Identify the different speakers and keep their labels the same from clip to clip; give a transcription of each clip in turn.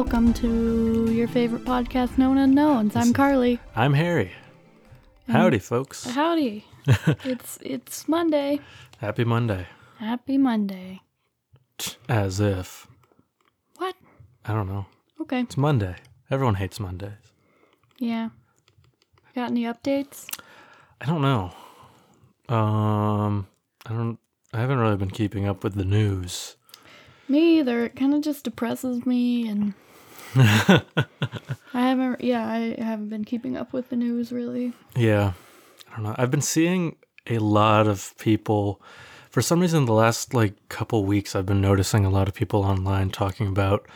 Speaker 1: Welcome to your favorite podcast, Known Unknowns. I'm Carly.
Speaker 2: I'm Harry. Howdy, folks.
Speaker 1: Howdy. it's it's Monday.
Speaker 2: Happy Monday.
Speaker 1: Happy Monday.
Speaker 2: As if.
Speaker 1: What?
Speaker 2: I don't know.
Speaker 1: Okay.
Speaker 2: It's Monday. Everyone hates Mondays.
Speaker 1: Yeah. Got any updates?
Speaker 2: I don't know. Um, I don't. I haven't really been keeping up with the news.
Speaker 1: Me either. It kind of just depresses me, and I haven't. Yeah, I haven't been keeping up with the news really.
Speaker 2: Yeah, I don't know. I've been seeing a lot of people. For some reason, the last like couple weeks, I've been noticing a lot of people online talking about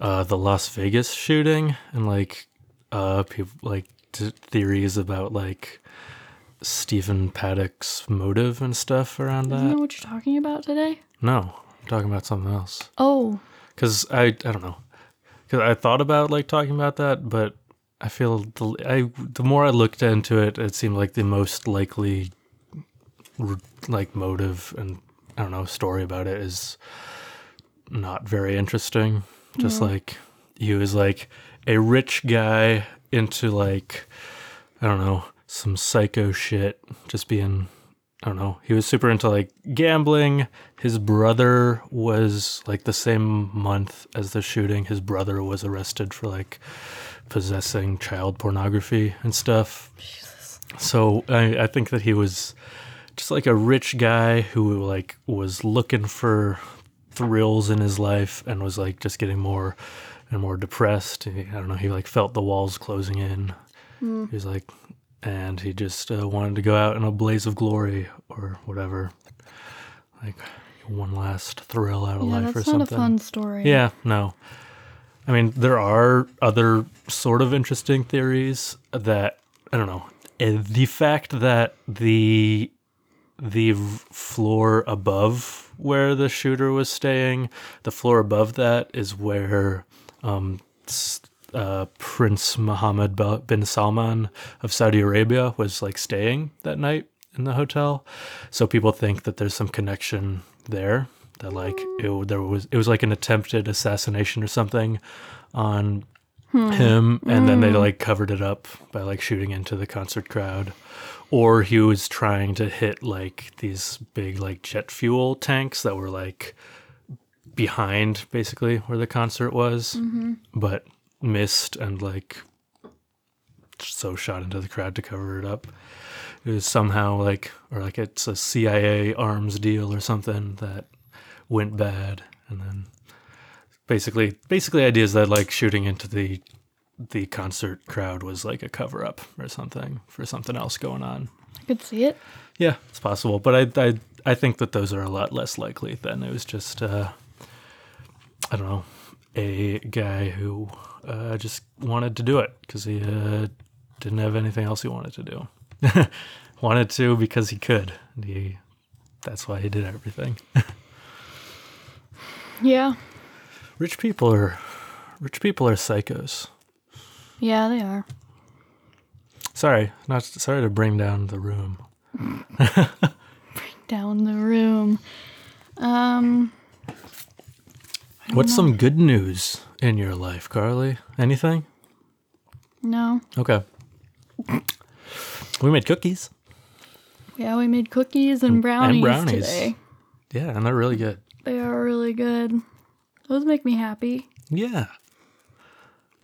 Speaker 2: uh, the Las Vegas shooting and like uh, people like t- theories about like Stephen Paddock's motive and stuff around
Speaker 1: Isn't that
Speaker 2: that.
Speaker 1: what you're talking about today?
Speaker 2: No, I'm talking about something else.
Speaker 1: Oh,
Speaker 2: Because I I don't know. Because I thought about like talking about that, but I feel the I the more I looked into it, it seemed like the most likely like motive and I don't know story about it is not very interesting. Just like he was like a rich guy into like I don't know some psycho shit, just being I don't know. He was super into like gambling. His brother was like the same month as the shooting. His brother was arrested for like possessing child pornography and stuff. Jesus. So I, I think that he was just like a rich guy who like was looking for thrills in his life and was like just getting more and more depressed. I don't know. He like felt the walls closing in. Hmm. He was like, and he just uh, wanted to go out in a blaze of glory or whatever, like one last thrill out of
Speaker 1: yeah,
Speaker 2: life or
Speaker 1: that's not
Speaker 2: something.
Speaker 1: a fun story.
Speaker 2: Yeah, no. I mean, there are other sort of interesting theories that I don't know. Uh, The fact that the the floor above where the shooter was staying, the floor above that is where um, uh, Prince Mohammed bin Salman of Saudi Arabia was like staying that night in the hotel. So people think that there's some connection there. That like it, there was it was like an attempted assassination or something on hmm. him, and then they hmm. like covered it up by like shooting into the concert crowd. Or he was trying to hit like these big like jet fuel tanks that were like behind basically where the concert was, mm-hmm. but missed and like so shot into the crowd to cover it up. It was somehow like, or like it's a CIA arms deal or something that went bad, and then basically, basically ideas that like shooting into the the concert crowd was like a cover up or something for something else going on.
Speaker 1: I could see it.
Speaker 2: Yeah, it's possible, but I I I think that those are a lot less likely than it was just uh I don't know a guy who uh, just wanted to do it because he uh, didn't have anything else he wanted to do. wanted to because he could. He that's why he did everything.
Speaker 1: Yeah.
Speaker 2: Rich people are rich people are psychos.
Speaker 1: Yeah, they are.
Speaker 2: Sorry, not sorry to bring down the room.
Speaker 1: Bring down the room. Um,
Speaker 2: What's some good news in your life, Carly? Anything?
Speaker 1: no.
Speaker 2: Okay. We made cookies.
Speaker 1: Yeah, we made cookies and brownies, and
Speaker 2: brownies.
Speaker 1: today.
Speaker 2: Yeah, and they're really good.
Speaker 1: They are really good. Those make me happy.
Speaker 2: Yeah.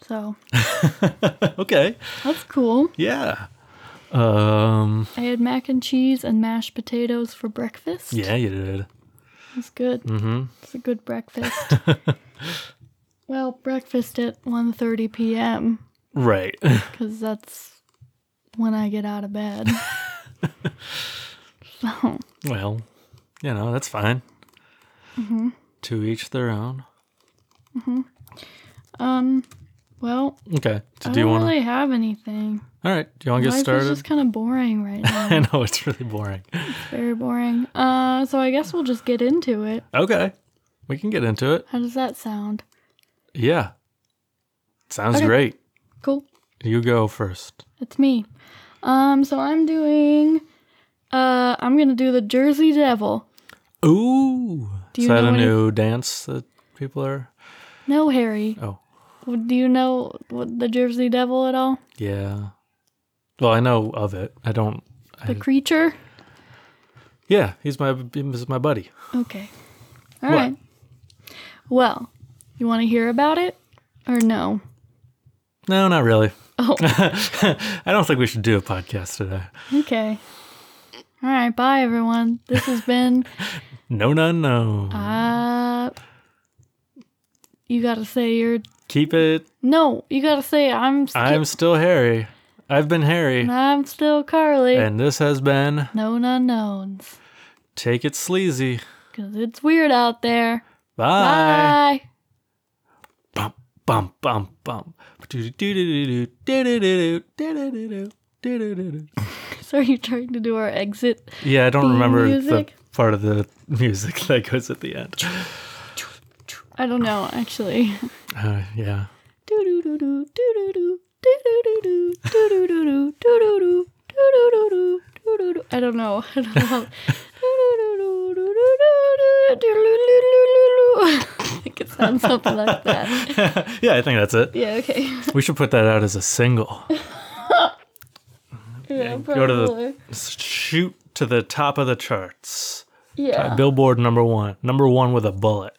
Speaker 1: So
Speaker 2: Okay.
Speaker 1: that's cool.
Speaker 2: Yeah. Um.
Speaker 1: I had mac and cheese and mashed potatoes for breakfast.
Speaker 2: Yeah, you did.
Speaker 1: It's good.
Speaker 2: Mm-hmm.
Speaker 1: It's a good breakfast. well, breakfast at 1.30 p.m.
Speaker 2: Right.
Speaker 1: because that's when I get out of bed. so,
Speaker 2: well, you know that's fine. To each their own.
Speaker 1: um, well,
Speaker 2: Okay. So
Speaker 1: I
Speaker 2: do you
Speaker 1: don't
Speaker 2: want to?
Speaker 1: really have anything.
Speaker 2: All right. Do you want to get
Speaker 1: Life
Speaker 2: started?
Speaker 1: is just kind of boring right now.
Speaker 2: I know it's really boring.
Speaker 1: Very boring. Uh, so I guess we'll just get into it.
Speaker 2: Okay. We can get into it.
Speaker 1: How does that sound?
Speaker 2: Yeah. Sounds
Speaker 1: Okay.
Speaker 2: great.
Speaker 1: Cool.
Speaker 2: You go first.
Speaker 1: It's me. Um, so I'm doing. Uh, I'm gonna do the Jersey Devil.
Speaker 2: Ooh.
Speaker 1: Do
Speaker 2: Is
Speaker 1: you
Speaker 2: that
Speaker 1: know
Speaker 2: a
Speaker 1: any-
Speaker 2: new dance that people are
Speaker 1: No, Harry.
Speaker 2: Oh,
Speaker 1: Do you know what the Jersey Devil at all?
Speaker 2: yeah. Well, I know of it. I don't.
Speaker 1: The
Speaker 2: I,
Speaker 1: creature?
Speaker 2: yeah, he's my he's my buddy.
Speaker 1: Okay. All
Speaker 2: What?
Speaker 1: right. Well, you want to hear about it or no?
Speaker 2: No, not really.
Speaker 1: Oh,
Speaker 2: I don't think we should do a podcast today.
Speaker 1: okay. All right. Bye, everyone. This has been.
Speaker 2: No, no, no.
Speaker 1: Uh, you gotta say you're.
Speaker 2: Keep it.
Speaker 1: No, you gotta say I'm. St-
Speaker 2: I'm still Harry. I've been Harry,
Speaker 1: I'm still Carly.
Speaker 2: and this has been
Speaker 1: Known unknowns.
Speaker 2: Take It Sleazy.
Speaker 1: Cause it's weird out there.
Speaker 2: Bye.
Speaker 1: Bye
Speaker 2: bum bum bum.
Speaker 1: So are you trying to do our exit?
Speaker 2: Yeah, I don't remember
Speaker 1: music?
Speaker 2: the part of the music that goes at the end.
Speaker 1: I don't know, actually.
Speaker 2: Uh, yeah.
Speaker 1: I don't know. I don't know. Think it sounds something like that.
Speaker 2: yeah, I think that's it.
Speaker 1: Yeah. Okay.
Speaker 2: We should put that out as a single.
Speaker 1: Yeah.
Speaker 2: Go to the- Shoot to the top of the charts.
Speaker 1: Yeah.
Speaker 2: Billboard number one. Number one with a bullet.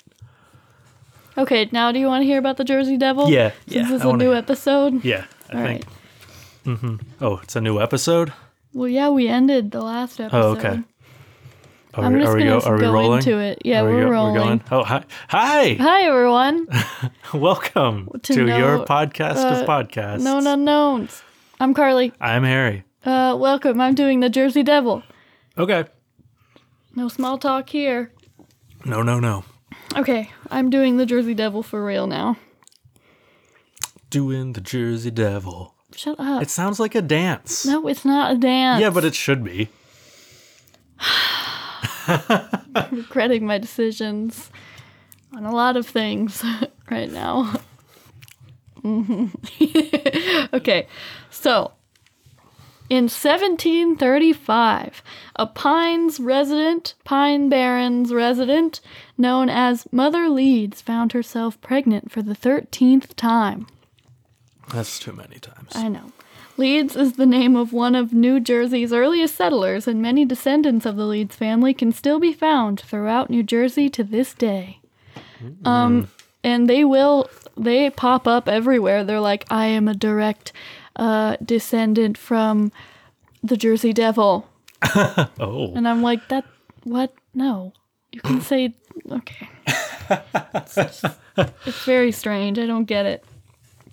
Speaker 1: Okay. Now, do you want to hear about the Jersey Devil?
Speaker 2: Yeah,
Speaker 1: Since
Speaker 2: yeah,
Speaker 1: this is a new episode.
Speaker 2: Yeah, I
Speaker 1: All
Speaker 2: think.
Speaker 1: right. Mm-hmm.
Speaker 2: Oh, it's a new episode?
Speaker 1: Well, yeah, we ended the last oh, episode.
Speaker 2: Oh, okay. Are
Speaker 1: I'm
Speaker 2: we,
Speaker 1: just
Speaker 2: are we,
Speaker 1: gonna
Speaker 2: go, are we rolling?
Speaker 1: into it. Yeah,
Speaker 2: Are we
Speaker 1: we're
Speaker 2: go-
Speaker 1: rolling.
Speaker 2: We're going. Oh, hi. Hi.
Speaker 1: Hi, everyone.
Speaker 2: Welcome
Speaker 1: To
Speaker 2: to, your podcast
Speaker 1: uh,
Speaker 2: of podcasts.
Speaker 1: Known unknowns. I'm Carly.
Speaker 2: I'm Harry.
Speaker 1: Uh, welcome. I'm doing the Jersey Devil.
Speaker 2: Okay.
Speaker 1: No small talk here.
Speaker 2: No, no, no.
Speaker 1: Okay, I'm doing the Jersey Devil for real now.
Speaker 2: Doing the Jersey Devil.
Speaker 1: Shut up.
Speaker 2: It sounds like a dance.
Speaker 1: no, it's not a dance.
Speaker 2: Yeah, but it should be.
Speaker 1: I'm regretting my decisions on a lot of things right now. Mhm. okay, so in 1735, a Pines resident, Pine Barrens resident, known as Mother Leeds, found herself pregnant for the 13th time.
Speaker 2: That's too many times.
Speaker 1: I know. Leeds is the name of one of New Jersey's earliest settlers, and many descendants of the Leeds family can still be found throughout New Jersey to this day. Um, and they will, they pop up everywhere. They're like, I am a direct uh, descendant from the Jersey Devil.
Speaker 2: oh.
Speaker 1: And I'm like, that, what? No. You can say, okay. It's, just- it's very strange. I don't get it.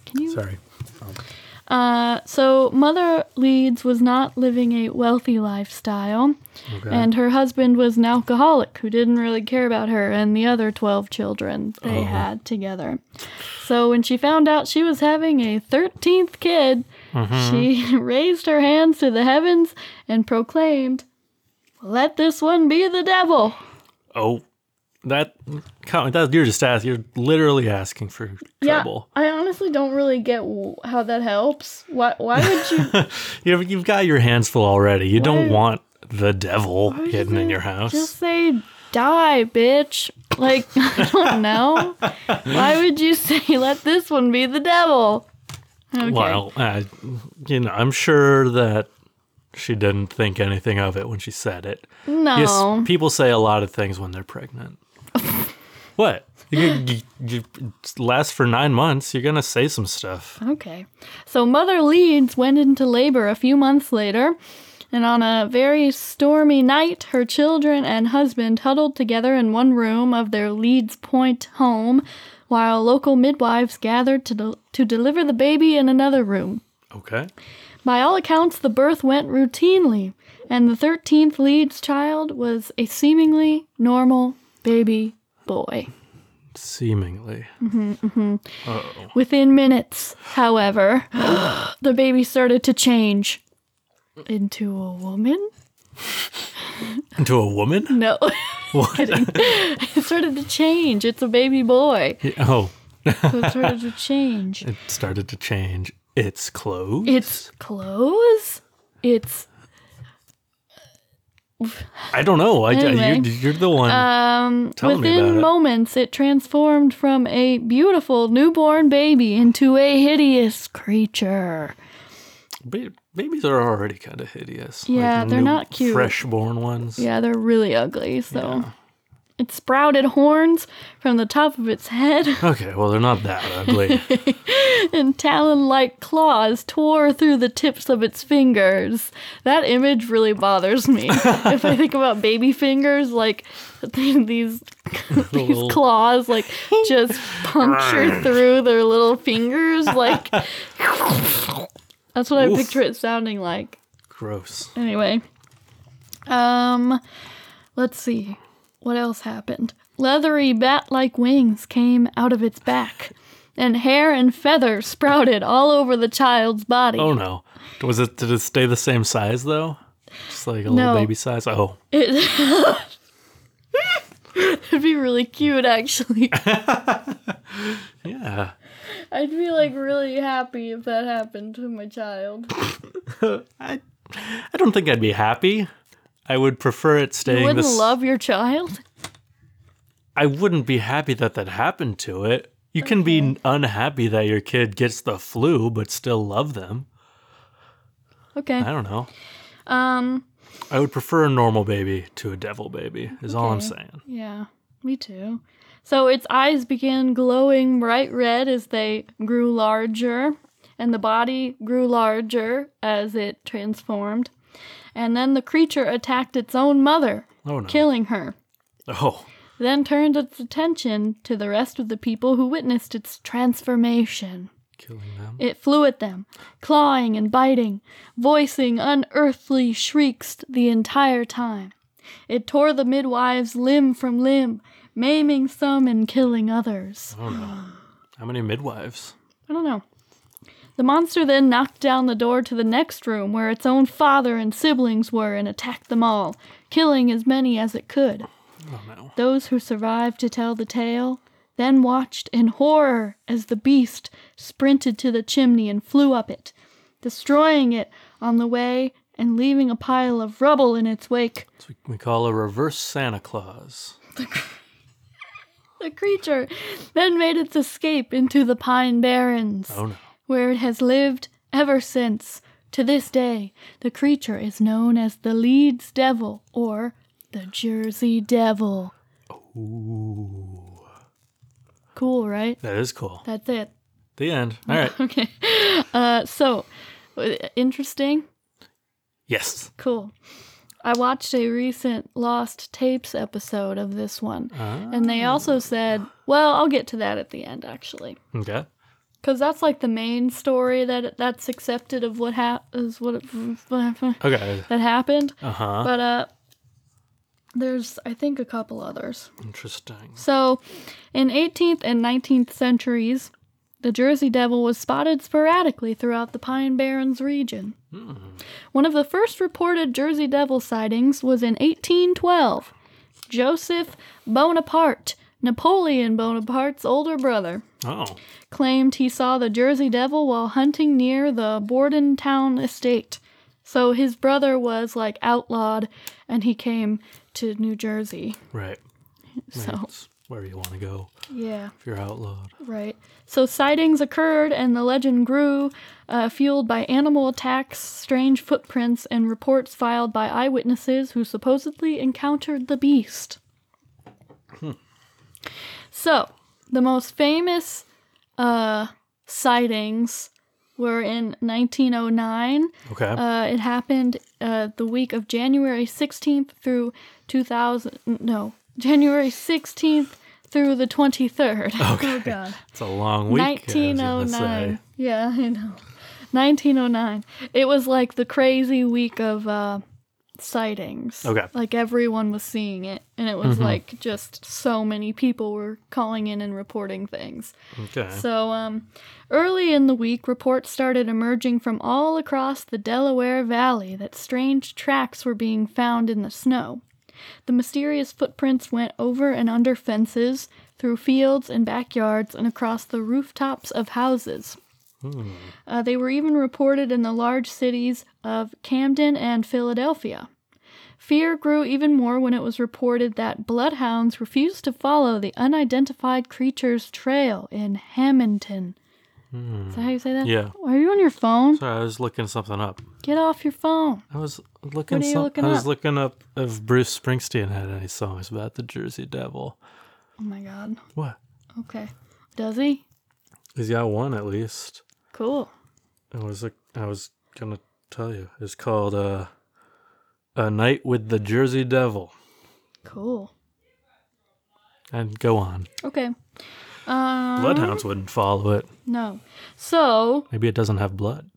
Speaker 1: Can you?
Speaker 2: Sorry.
Speaker 1: Uh, so Mother Leeds was not living a wealthy lifestyle,
Speaker 2: Okay.
Speaker 1: and her husband was an alcoholic who didn't really care about her and the other 12 children they
Speaker 2: Oh.
Speaker 1: had together. So when she found out she was having a 13th kid,
Speaker 2: Mm-hmm.
Speaker 1: she raised her hands to the heavens and proclaimed, "Let this one be the devil."
Speaker 2: oh. That, that you're just asking. You're literally asking for trouble.
Speaker 1: Yeah, I honestly don't really get w- how that helps. Why? Why would you?
Speaker 2: You've, you've got your hands full already. You don't want the devil
Speaker 1: Why
Speaker 2: hidden in your house.
Speaker 1: Just say die, bitch. Like, I don't know. Why would you say let this one be the devil? Okay.
Speaker 2: Well, uh, you know, I'm sure that she didn't think anything of it when she said it.
Speaker 1: no.
Speaker 2: Yes, people say a lot of things when they're pregnant. what? You, you, you last for nine months. You're gonna say some stuff.
Speaker 1: Okay. So Mother Leeds went into labor a few months later, and on a very stormy night, her children and husband huddled together in one room of their Leeds Point home, while local midwives gathered to, del- to deliver the baby in another room.
Speaker 2: Okay.
Speaker 1: By all accounts, the birth went routinely, and the 13th Leeds child was a seemingly normal baby boy.
Speaker 2: Seemingly. Mm-hmm, mm-hmm.
Speaker 1: Within minutes, however, the baby started to change into a woman.
Speaker 2: Into a woman?
Speaker 1: No,
Speaker 2: What?
Speaker 1: it started to change. It's a baby boy.
Speaker 2: oh,
Speaker 1: So it started to change.
Speaker 2: it started to change its clothes.
Speaker 1: It's clothes. It's
Speaker 2: I don't know. I,
Speaker 1: Anyway,
Speaker 2: you're, you're the one.
Speaker 1: Um,
Speaker 2: Tell me about
Speaker 1: within
Speaker 2: it.
Speaker 1: moments, it transformed from a beautiful newborn baby into a hideous creature.
Speaker 2: Ba- babies are already kind of hideous.
Speaker 1: Yeah, they're not cute.
Speaker 2: Fresh-born ones.
Speaker 1: Yeah, they're really ugly. So it sprouted horns from the top of its head,
Speaker 2: Okay, well they're not that ugly.
Speaker 1: and talon-like claws tore through the tips of its fingers. That image really bothers me. if I think about baby fingers, like these these claws, like just puncture through their little fingers, like that's what I picture it sounding like.
Speaker 2: Gross.
Speaker 1: Anyway, um, let's see. What else happened? Leathery bat like wings came out of its back, and hair and feathers sprouted all over the child's body.
Speaker 2: Oh no. Was it? Did it stay the same size though? Just like a
Speaker 1: No.
Speaker 2: little baby size. Oh,
Speaker 1: It, it'd be really cute, actually.
Speaker 2: yeah.
Speaker 1: I'd be like really happy if that happened to my child.
Speaker 2: I, I don't think I'd be happy. I would prefer it staying.
Speaker 1: You wouldn't
Speaker 2: this.
Speaker 1: love your child?
Speaker 2: I wouldn't be happy that that happened to it. You can be unhappy that your kid gets the flu, but still love them.
Speaker 1: Okay.
Speaker 2: I don't know.
Speaker 1: Um.
Speaker 2: I would prefer a normal baby to a devil baby. Is all I'm saying.
Speaker 1: Yeah, me too. So its eyes began glowing bright red as they grew larger, and the body grew larger as it transformed. And then the creature attacked its own mother,
Speaker 2: Oh no.
Speaker 1: killing her.
Speaker 2: Oh,
Speaker 1: Then turned its attention to the rest of the people who witnessed its transformation.
Speaker 2: killing them.
Speaker 1: It flew at them, clawing and biting, voicing unearthly shrieks the entire time. It tore the midwives limb from limb, maiming some and killing others.
Speaker 2: Oh no. How many midwives?
Speaker 1: I don't know. The monster then knocked down the door to the next room where its own father and siblings were and attacked them all, killing as many as it could.
Speaker 2: Oh no.
Speaker 1: Those who survived to tell the tale then watched in horror as the beast sprinted to the chimney and flew up it, destroying it on the way and leaving a pile of rubble in its wake.
Speaker 2: That's what we call a reverse Santa Claus.
Speaker 1: The creature then made its escape into the Pine Barrens,
Speaker 2: Oh no.
Speaker 1: Where it has lived ever since. To this day, the creature is known as the Leeds Devil or the Jersey Devil.
Speaker 2: Ooh.
Speaker 1: Cool, right?
Speaker 2: That is cool.
Speaker 1: That's it.
Speaker 2: The end. All right.
Speaker 1: Okay. Uh, so, uh, interesting.
Speaker 2: Yes.
Speaker 1: Cool. I watched a recent Lost Tapes episode of this one, and they also said, well, I'll get to that at the end actually,
Speaker 2: Okay.
Speaker 1: Because that's like the main story that that's accepted of what hap- is what it,
Speaker 2: Okay.
Speaker 1: that happened.
Speaker 2: Uh huh.
Speaker 1: But uh, there's I think a couple others.
Speaker 2: Interesting.
Speaker 1: So, in 18th and 19th centuries, the Jersey Devil was spotted sporadically throughout the Pine Barrens region. One of the first reported Jersey Devil sightings was in 1812. Joseph Bonaparte, Napoleon Bonaparte's older brother,
Speaker 2: Oh.
Speaker 1: claimed he saw the Jersey Devil while hunting near the Bordentown estate. So his brother was like outlawed and he came to New Jersey.
Speaker 2: Right.
Speaker 1: So,
Speaker 2: That's where you want to go
Speaker 1: yeah.
Speaker 2: if you're outlawed.
Speaker 1: Right. So sightings occurred and the legend grew, uh, fueled by animal attacks, strange footprints, and reports filed by eyewitnesses who supposedly encountered the beast. So, the most famous uh, sightings were in 1909.
Speaker 2: Okay.
Speaker 1: Uh, it happened uh, the week of January 16th through 2000. No, January 16th through the 23rd.
Speaker 2: Okay.
Speaker 1: Oh, God.
Speaker 2: it's a long week. I was
Speaker 1: 1909.
Speaker 2: say.
Speaker 1: Yeah, I know. 1909. It was like the crazy week of uh, sightings.
Speaker 2: Okay. Mm-hmm.
Speaker 1: Like everyone was seeing it, and it was like just so many people were calling in and reporting things.
Speaker 2: Okay.
Speaker 1: So, um, early in the week, reports started emerging from all across the Delaware Valley that strange tracks were being found in the snow. The mysterious footprints went over and under fences, through fields and backyards, and across the rooftops of houses. Uh, they were even reported in the large cities of Camden and Philadelphia. Fear grew even more when it was reported that bloodhounds refused to follow the unidentified creature's trail in Hamilton. Is that how you say that?
Speaker 2: Yeah.
Speaker 1: Are you on your phone?
Speaker 2: Sorry, I was looking something up.
Speaker 1: Get off your phone.
Speaker 2: I was looking.
Speaker 1: What are you
Speaker 2: some-
Speaker 1: looking
Speaker 2: I was
Speaker 1: up?
Speaker 2: looking up if Bruce Springsteen had any songs about the Jersey Devil.
Speaker 1: Oh my god.
Speaker 2: What?
Speaker 1: Okay. Does he?
Speaker 2: He's got one at least.
Speaker 1: Cool.
Speaker 2: I was like, I was gonna tell you. It's called uh, "A Night with the Jersey Devil."
Speaker 1: Cool.
Speaker 2: And go on.
Speaker 1: Okay. Um,
Speaker 2: Bloodhounds wouldn't follow it.
Speaker 1: No. So,
Speaker 2: Maybe it doesn't have blood.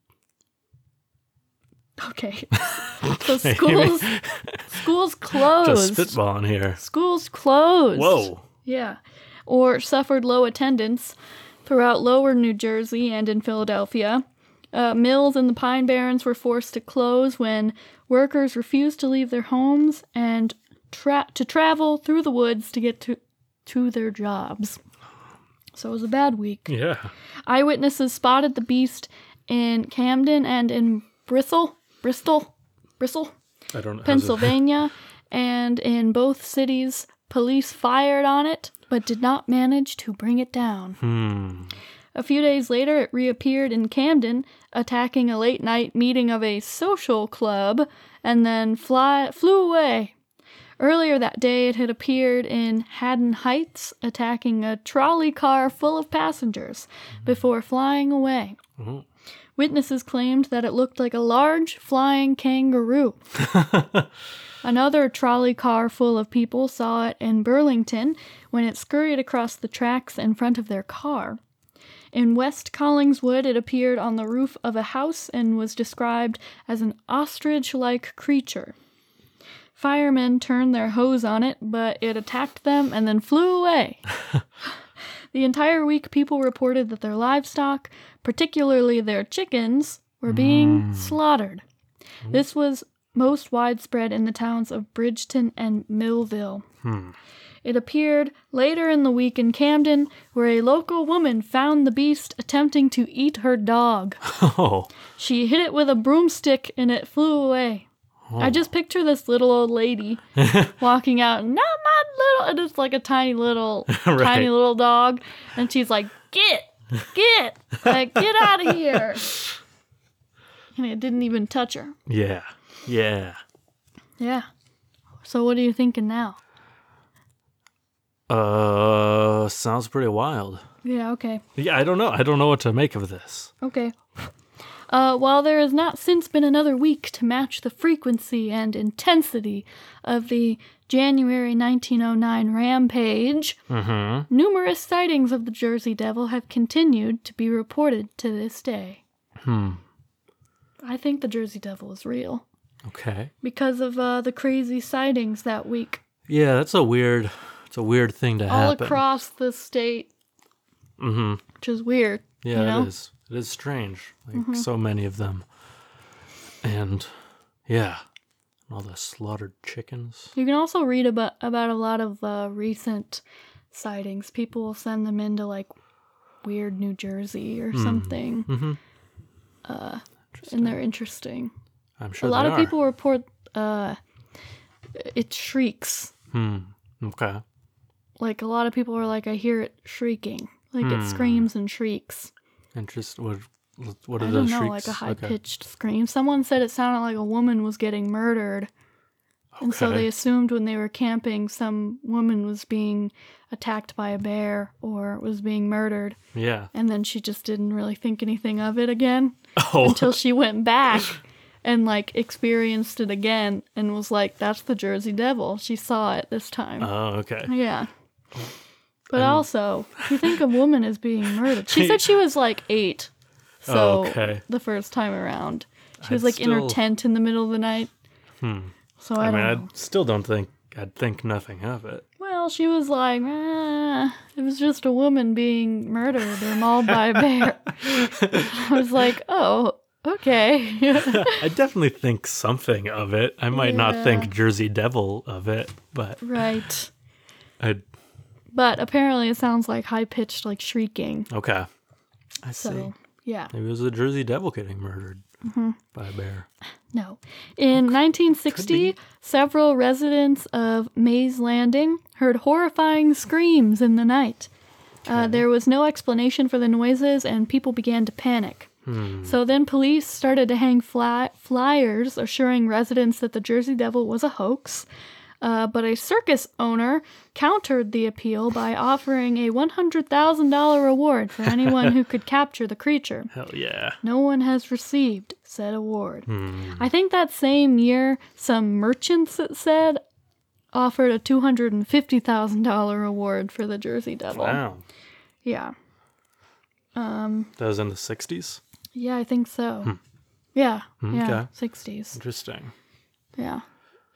Speaker 1: okay. so schools schools closed.
Speaker 2: Just spitballing here.
Speaker 1: Schools closed.
Speaker 2: Whoa.
Speaker 1: Yeah. Or suffered low attendance throughout lower New Jersey and in Philadelphia. Uh, mills in the Pine Barrens were forced to close when workers refused to leave their homes and tra- to travel through the woods to get to, to their jobs. So it was a bad week.
Speaker 2: Yeah.
Speaker 1: Eyewitnesses spotted the beast in Camden and in Bristol, Bristol, Bristol,
Speaker 2: I don't know.
Speaker 1: Pennsylvania, and in both cities, police fired on it but did not manage to bring it down.
Speaker 2: Hmm.
Speaker 1: A few days later, it reappeared in Camden, attacking a late night meeting of a social club, and then fly, flew away. Earlier that day, it had appeared in Haddon Heights, attacking a trolley car full of passengers before flying away.
Speaker 2: Mhm.
Speaker 1: Witnesses claimed that it looked like a large flying kangaroo. Another trolley car full of people saw it in Burlington when it scurried across the tracks in front of their car. In West Collingswood, it appeared on the roof of a house and was described as an ostrich like creature. Firemen turned their hose on it, but it attacked them and then flew away. the entire week, people reported that their livestock, particularly their chickens, were being mm. slaughtered. This was most widespread in the towns of Bridgeton and Millville.
Speaker 2: Hmm.
Speaker 1: It appeared later in the week in Camden, where a local woman found the beast attempting to eat her dog.
Speaker 2: Oh.
Speaker 1: She hit it with a broomstick and it flew away. I just picture this little old lady walking out, not my little, and it's like a tiny little,
Speaker 2: Right.
Speaker 1: tiny little dog, and she's like, "Get, get, like, get out of here!" And it didn't even touch her.
Speaker 2: Yeah. Yeah.
Speaker 1: Yeah. So what are you thinking now?
Speaker 2: Uh, sounds pretty wild.
Speaker 1: Yeah. Okay.
Speaker 2: Yeah, I don't know. I don't know what to make of this.
Speaker 1: Okay. Uh, while there has not since been another week to match the frequency and intensity of the January 1909 rampage,
Speaker 2: Mm-hmm.
Speaker 1: numerous sightings of the Jersey Devil have continued to be reported to this day.
Speaker 2: Hmm.
Speaker 1: I think the Jersey Devil is real
Speaker 2: Okay.
Speaker 1: because of uh, the crazy sightings that week
Speaker 2: Yeah, that's a weird. It's a weird thing to happen.
Speaker 1: all
Speaker 2: happen.
Speaker 1: across the state,
Speaker 2: Mm-hmm.
Speaker 1: which is weird.
Speaker 2: Yeah,
Speaker 1: you know?
Speaker 2: it is. It is strange. Like so many of them. And yeah, all the slaughtered chickens.
Speaker 1: You can also read about about a lot of uh, recent sightings. People will send them into like weird New Jersey or something,
Speaker 2: Mm-hmm.
Speaker 1: and they're interesting.
Speaker 2: I'm sure
Speaker 1: a lot of
Speaker 2: are.
Speaker 1: people report uh, it shrieks.
Speaker 2: Hmm. Okay.
Speaker 1: Like a lot of people are like, I hear it shrieking, like
Speaker 2: Hmm.
Speaker 1: it screams and shrieks.
Speaker 2: Interest. What? What are
Speaker 1: I don't know,
Speaker 2: shrieks?
Speaker 1: like a high
Speaker 2: Okay.
Speaker 1: pitched scream. Someone said it sounded like a woman was getting murdered. Okay. And so they assumed when they were camping, some woman was being attacked by a bear or was being murdered.
Speaker 2: Yeah.
Speaker 1: And then she just didn't really think anything of it again
Speaker 2: Oh.
Speaker 1: until she went back and like experienced it again and was like, that's the Jersey Devil. She saw it this time.
Speaker 2: oh. Okay.
Speaker 1: yeah. But also, you think a woman is being murdered. She said she was like eight. So
Speaker 2: Oh, okay.
Speaker 1: the first time around. She was
Speaker 2: I'd
Speaker 1: like in her
Speaker 2: still-
Speaker 1: tent in the middle of the night.
Speaker 2: Hmm.
Speaker 1: So I,
Speaker 2: I,
Speaker 1: don't
Speaker 2: mean,
Speaker 1: know.
Speaker 2: I still don't think I'd think nothing of it.
Speaker 1: Well, she was like, ah, it was just a woman being murdered or mauled by a bear. I was like, oh, okay.
Speaker 2: I definitely think something of it. I might not
Speaker 1: Yeah.
Speaker 2: think Jersey Devil of it, but
Speaker 1: right.
Speaker 2: I
Speaker 1: But apparently it sounds like high pitched, like shrieking.
Speaker 2: okay. I see.
Speaker 1: Yeah.
Speaker 2: Maybe it was a Jersey Devil getting murdered. by a bear.
Speaker 1: No. In 1960, several residents of Mays Landing heard horrifying screams in the night. Uh, there was no explanation for the noises, and people began to panic. Hmm. So then police started to hang fly- flyers assuring residents that the Jersey Devil was a hoax. Uh, but a circus owner countered the appeal by offering a $100,000 reward for anyone who could capture the creature.
Speaker 2: Hell yeah.
Speaker 1: No one has received said award. Hmm. I think that same year, some merchants, it said, offered a $250,000 award for the Jersey Devil.
Speaker 2: Wow.
Speaker 1: Yeah.
Speaker 2: Um, that was in the 60s?
Speaker 1: Yeah, I think so. Hmm. Yeah. Yeah.
Speaker 2: okay.
Speaker 1: 60s.
Speaker 2: Interesting.
Speaker 1: Yeah.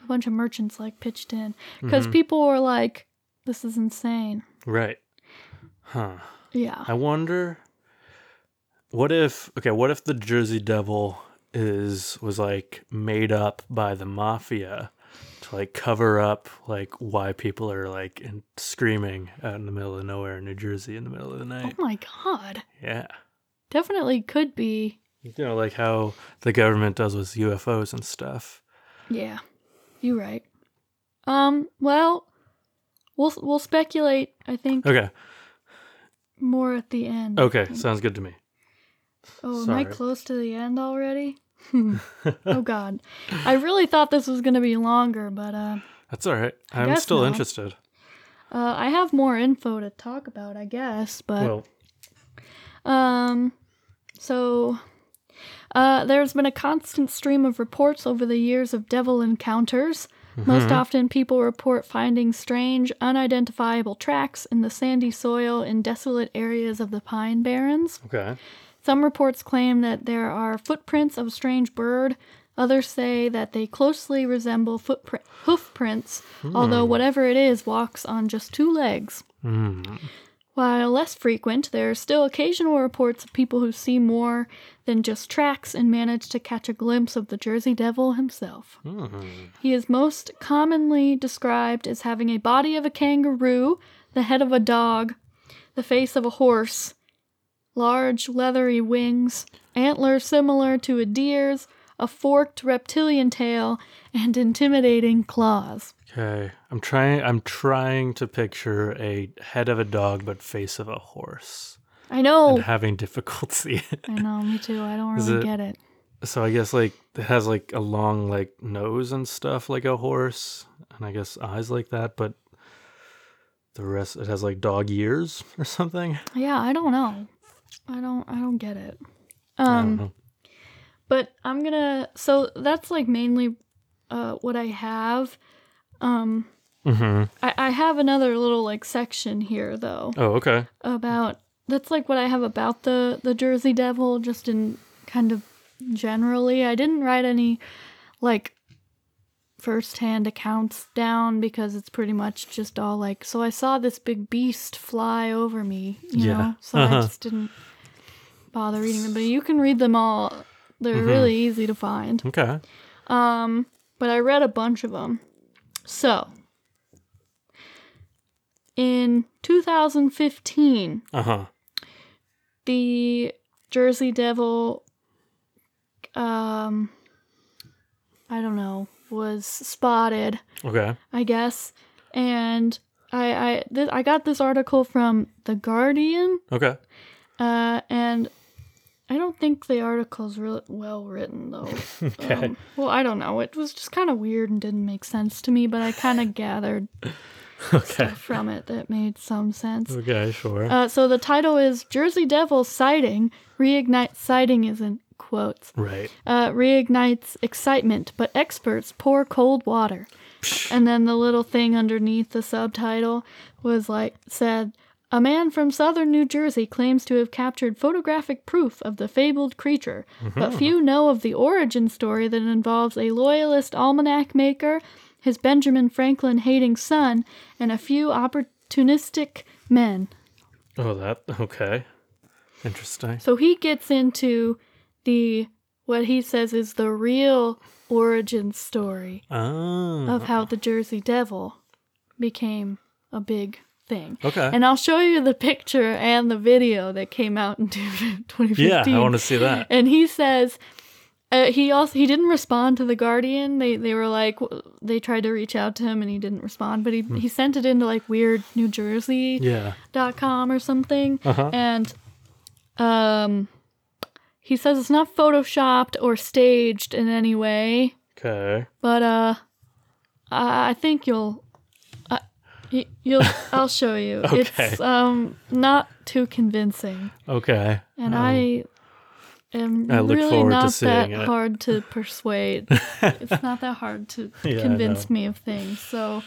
Speaker 1: A bunch of merchants like pitched in because mm-hmm. people were like, this is insane.
Speaker 2: Right. Huh.
Speaker 1: Yeah.
Speaker 2: I wonder what if okay, what if the Jersey Devil is was like made up by the mafia to like cover up like why people are like in, screaming out in the middle of nowhere in New Jersey in the middle of the night.
Speaker 1: Oh my God.
Speaker 2: Yeah.
Speaker 1: Definitely could be.
Speaker 2: You know, like how the government does with UFOs and stuff.
Speaker 1: Yeah. You're right. Um, well, we'll we'll speculate, I think,
Speaker 2: Okay.
Speaker 1: more at the end.
Speaker 2: Okay, sounds good to me.
Speaker 1: Oh, am I close to the end already? oh god. I really thought this was going to be longer, but uh
Speaker 2: That's all right. I'm still
Speaker 1: not.
Speaker 2: interested.
Speaker 1: uh I have more info to talk about, I guess, but
Speaker 2: Well,
Speaker 1: Um, so uh, there's been a constant stream of reports over the years of devil encounters. Most mm-hmm. often, people report finding strange, unidentifiable tracks in the sandy soil in desolate areas of the Pine Barrens.
Speaker 2: okay.
Speaker 1: Some reports claim that there are footprints of a strange bird. Others say that they closely resemble footprint hoof prints, although hmm. whatever it is walks on just two legs. Hmm. While less frequent, there are still occasional reports of people who see more than just tracks and manage to catch a glimpse of the Jersey Devil himself. Mm-hmm. He is most commonly described as having a body of a kangaroo, the head of a dog, the face of a horse, large leathery wings, antlers similar to a deer's, a forked reptilian tail, and intimidating claws.
Speaker 2: Okay. I'm trying I'm trying to picture a head of a dog but face of a horse.
Speaker 1: I know.
Speaker 2: And having difficulty.
Speaker 1: I know, me too. I don't really
Speaker 2: it-
Speaker 1: get it.
Speaker 2: so I guess like it has like a long like nose and stuff like a horse and I guess eyes like that, but the rest it has like dog ears or something.
Speaker 1: Yeah, I don't know. I don't I don't get it.
Speaker 2: I don't
Speaker 1: Um
Speaker 2: know.
Speaker 1: But I'm to so that's like mainly uh what I have. Um
Speaker 2: Mhm.
Speaker 1: I, I have another little like section here though
Speaker 2: Oh, okay.
Speaker 1: about that's like what I have about the the Jersey Devil just in kind of generally. I didn't write any like first-hand accounts down because it's pretty much just all like so I saw this big beast fly over me, you
Speaker 2: Yeah.
Speaker 1: know. So I
Speaker 2: Uh-huh.
Speaker 1: just didn't bother reading them, but you can read them all. They're really easy to find.
Speaker 2: Okay.
Speaker 1: Um, but I read a bunch of them. So, in 2015,
Speaker 2: Uh-huh.
Speaker 1: the Jersey Devil, um, I don't know, was spotted,
Speaker 2: Okay.
Speaker 1: I guess, and I I th- I got this article from the Guardian,
Speaker 2: Okay.
Speaker 1: uh, and I don't think the article's really well written though.
Speaker 2: Okay.
Speaker 1: Um, well, I don't know. It was just kind of weird and didn't make sense to me, but I kind of gathered
Speaker 2: Okay.
Speaker 1: from it that made some sense.
Speaker 2: Okay, sure.
Speaker 1: Uh, so the title is Jersey Devil sighting reignites sighting is in quotes.
Speaker 2: right.
Speaker 1: Uh, reignites excitement, but experts pour cold water. And then the little thing underneath the subtitle was like said, a man from southern New Jersey claims to have captured photographic proof of the fabled creature, but mm-hmm. few know of the origin story that involves a loyalist almanac maker, his Benjamin Franklin hating son, and a few opportunistic men.
Speaker 2: Oh, that okay. Interesting.
Speaker 1: So he gets into the what he says is the real origin story
Speaker 2: Oh.
Speaker 1: of how the Jersey Devil became a big thing.
Speaker 2: Okay.
Speaker 1: And I'll show you the picture and the video that came out in 2015.
Speaker 2: yeah, I want to see that.
Speaker 1: And he says Uh, he also he didn't respond to the Guardian. They they were like they tried to reach out to him and he didn't respond. But he he sent it into like weird New Jersey
Speaker 2: Yeah.
Speaker 1: dot com or something.
Speaker 2: Uh-huh.
Speaker 1: And um, he says it's not photoshopped or staged in any way.
Speaker 2: Okay.
Speaker 1: But uh, I, I think you'll. Y- you'll. I'll show you.
Speaker 2: Okay.
Speaker 1: It's um not too convincing,
Speaker 2: Okay.
Speaker 1: and
Speaker 2: Um,
Speaker 1: I am
Speaker 2: I look
Speaker 1: really
Speaker 2: forward to
Speaker 1: not that
Speaker 2: it.
Speaker 1: hard to persuade. it's not that hard to
Speaker 2: Yeah,
Speaker 1: convince me of things. So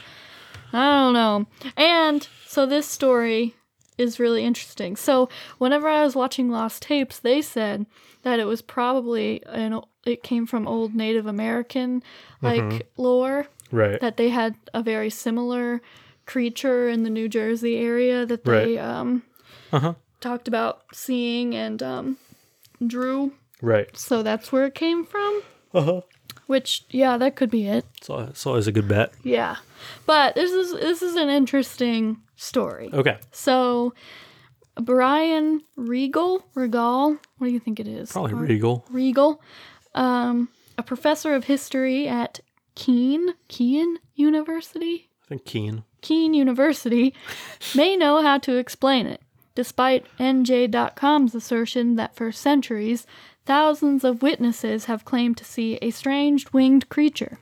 Speaker 1: I don't know. And so this story is really interesting. So whenever I was watching Lost Tapes, they said that it was probably an it came from old Native American like
Speaker 2: Mm-hmm.
Speaker 1: lore
Speaker 2: Right.
Speaker 1: that they had a very similar creature in the New Jersey area that they
Speaker 2: Right.
Speaker 1: um
Speaker 2: Uh-huh.
Speaker 1: talked about seeing and um drew.
Speaker 2: Right.
Speaker 1: So that's where it came from.
Speaker 2: Uh-huh.
Speaker 1: Which yeah, that could be it.
Speaker 2: So it's always a good bet.
Speaker 1: Yeah. But this is this is an interesting story.
Speaker 2: Okay.
Speaker 1: So Brian Regal, Regal, what do you think it is?
Speaker 2: Probably
Speaker 1: Or-
Speaker 2: Regal.
Speaker 1: Regal, um, a professor of history at Kean, Kean University,
Speaker 2: I think Keen.
Speaker 1: Kean University, may know how to explain it, despite NJ.com's assertion that for centuries, thousands of witnesses have claimed to see a strange winged creature.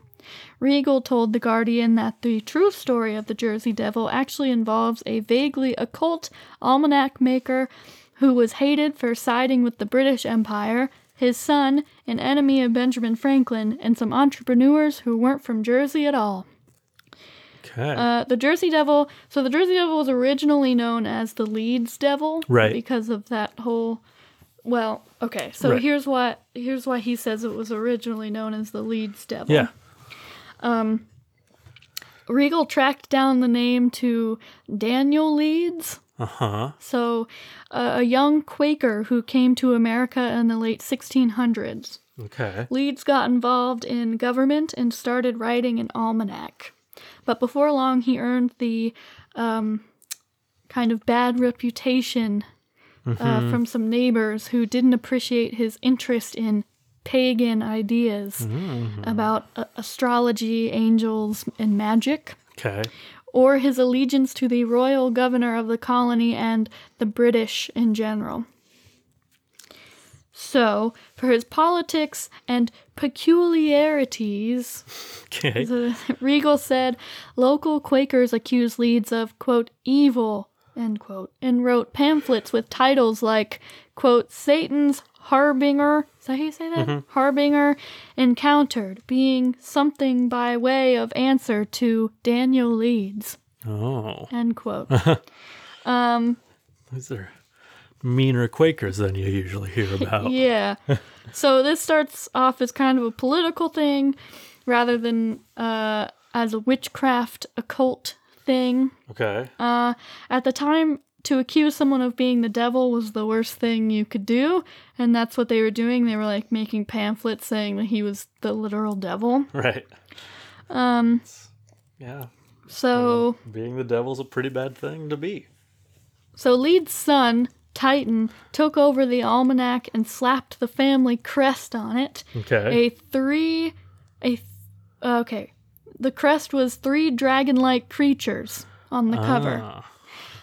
Speaker 1: Regal told The Guardian that the true story of the Jersey Devil actually involves a vaguely occult almanac maker who was hated for siding with the British Empire, his son, an enemy of Benjamin Franklin, and some entrepreneurs who weren't from Jersey at all.
Speaker 2: Okay.
Speaker 1: Uh, the Jersey Devil. So the Jersey Devil was originally known as the Leeds Devil,
Speaker 2: Right.
Speaker 1: Because of that whole. Well, okay. So
Speaker 2: Right.
Speaker 1: here's what here's why he says it was originally known as the Leeds Devil.
Speaker 2: yeah.
Speaker 1: Regal tracked down the name to Daniel Leeds.
Speaker 2: Uh-huh.
Speaker 1: So, uh, a young Quaker who came to America in the late 1600s.
Speaker 2: Okay.
Speaker 1: Leeds got involved in government and started writing an almanac. But before long, he earned the um, kind of bad reputation uh, from some neighbors who didn't appreciate his interest in pagan ideas about uh, astrology, angels, and magic,
Speaker 2: Okay.
Speaker 1: or his allegiance to the royal governor of the colony and the British in general. So, for his politics and peculiarities,
Speaker 2: Okay.
Speaker 1: Regal said local Quakers accused Leeds of, quote, evil, end quote, and wrote pamphlets with titles like, quote, Satan's Harbinger, is that how you say that? Mm-hmm. Harbinger encountered, being something by way of answer to Daniel Leeds,
Speaker 2: Oh.
Speaker 1: end quote.
Speaker 2: Um, These are meaner Quakers than you usually hear about.
Speaker 1: Yeah. so this starts off as kind of a political thing rather than uh, as a witchcraft occult thing.
Speaker 2: Okay.
Speaker 1: Uh, at the time, to accuse someone of being the devil was the worst thing you could do, and that's what they were doing. They were like making pamphlets saying that he was the literal devil.
Speaker 2: Right.
Speaker 1: Um,
Speaker 2: Yeah.
Speaker 1: so
Speaker 2: Being the devil's a pretty bad thing to be.
Speaker 1: so Leeds' son Titan took over the almanac and slapped the family crest on it.
Speaker 2: Okay.
Speaker 1: A three, a th- okay, the crest was three dragon-like creatures on the cover.
Speaker 2: Ah,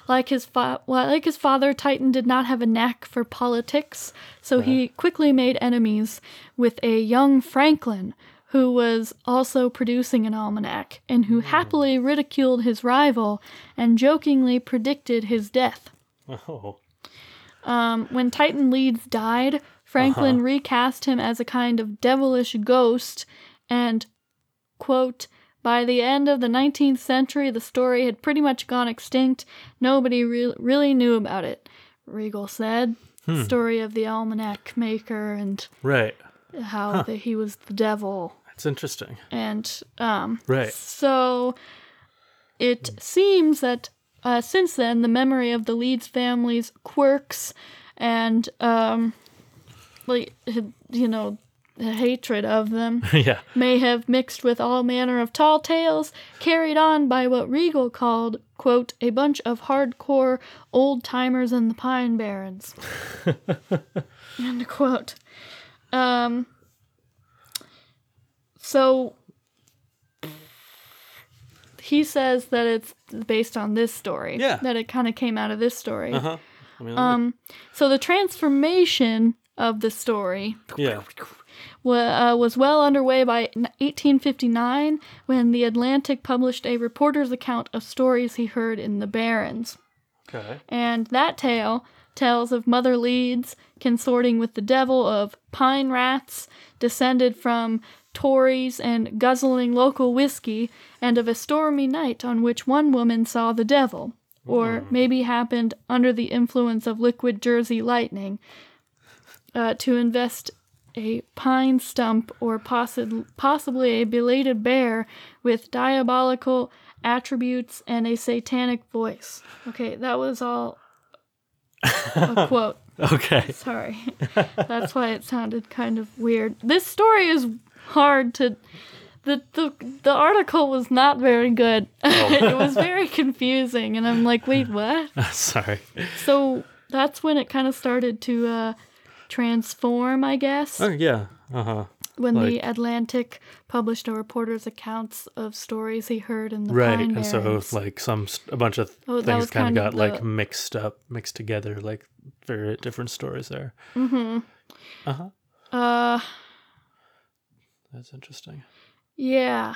Speaker 1: Like his fa- like his father, Titan did not have a knack for politics, so he quickly made enemies with a young Franklin who was also producing an almanac and who happily ridiculed his rival and jokingly predicted his death.
Speaker 2: Oh.
Speaker 1: Um, when Titan Leeds died, Franklin recast him as a kind of devilish ghost, and, quote, by the end of the 19th century, the story had pretty much gone extinct. Nobody re- really knew about it, Regal said. The story of the almanac maker and
Speaker 2: Right.
Speaker 1: how that he was the devil.
Speaker 2: That's interesting.
Speaker 1: And um,
Speaker 2: Right.
Speaker 1: so it seems that uh, since then, the memory of the Leeds family's quirks and, um, like, you know, the hatred of them
Speaker 2: yeah.
Speaker 1: may have mixed with all manner of tall tales carried on by what Regal called, quote, a bunch of hardcore old timers in the Pine Barrens. End quote. Um, so he says that it's based on this story.
Speaker 2: Yeah.
Speaker 1: That it kind of came out of this story.
Speaker 2: Uh huh. I mean,
Speaker 1: Um, so the transformation of the story
Speaker 2: yeah.
Speaker 1: uh, was well underway by 1859 when the Atlantic published a reporter's account of stories he heard in the Barrens.
Speaker 2: Okay.
Speaker 1: And that tale tells of Mother Leeds consorting with the devil of pine rats, descended from Tories and guzzling local whiskey, and of a stormy night on which one woman saw the devil, or maybe happened under the influence of liquid Jersey lightning, uh, to invest a pine stump or possi- possibly a belated bear with diabolical attributes and a satanic voice. Okay, that was all a quote.
Speaker 2: Okay.
Speaker 1: Sorry. That's why it sounded kind of weird. This story is hard to the the, the article was not very good. it was very confusing and I'm like, "Wait, what?"
Speaker 2: Sorry.
Speaker 1: So that's when it kind of started to uh transform, I guess.
Speaker 2: Oh yeah. Uh huh.
Speaker 1: when the Atlantic published a reporter's accounts of stories he heard in the
Speaker 2: Right. And so like some a bunch of
Speaker 1: Oh,
Speaker 2: things kind of got like mixed up, mixed together, like very different stories there. Mm-hmm. Uh-huh.
Speaker 1: Uh
Speaker 2: That's interesting.
Speaker 1: yeah.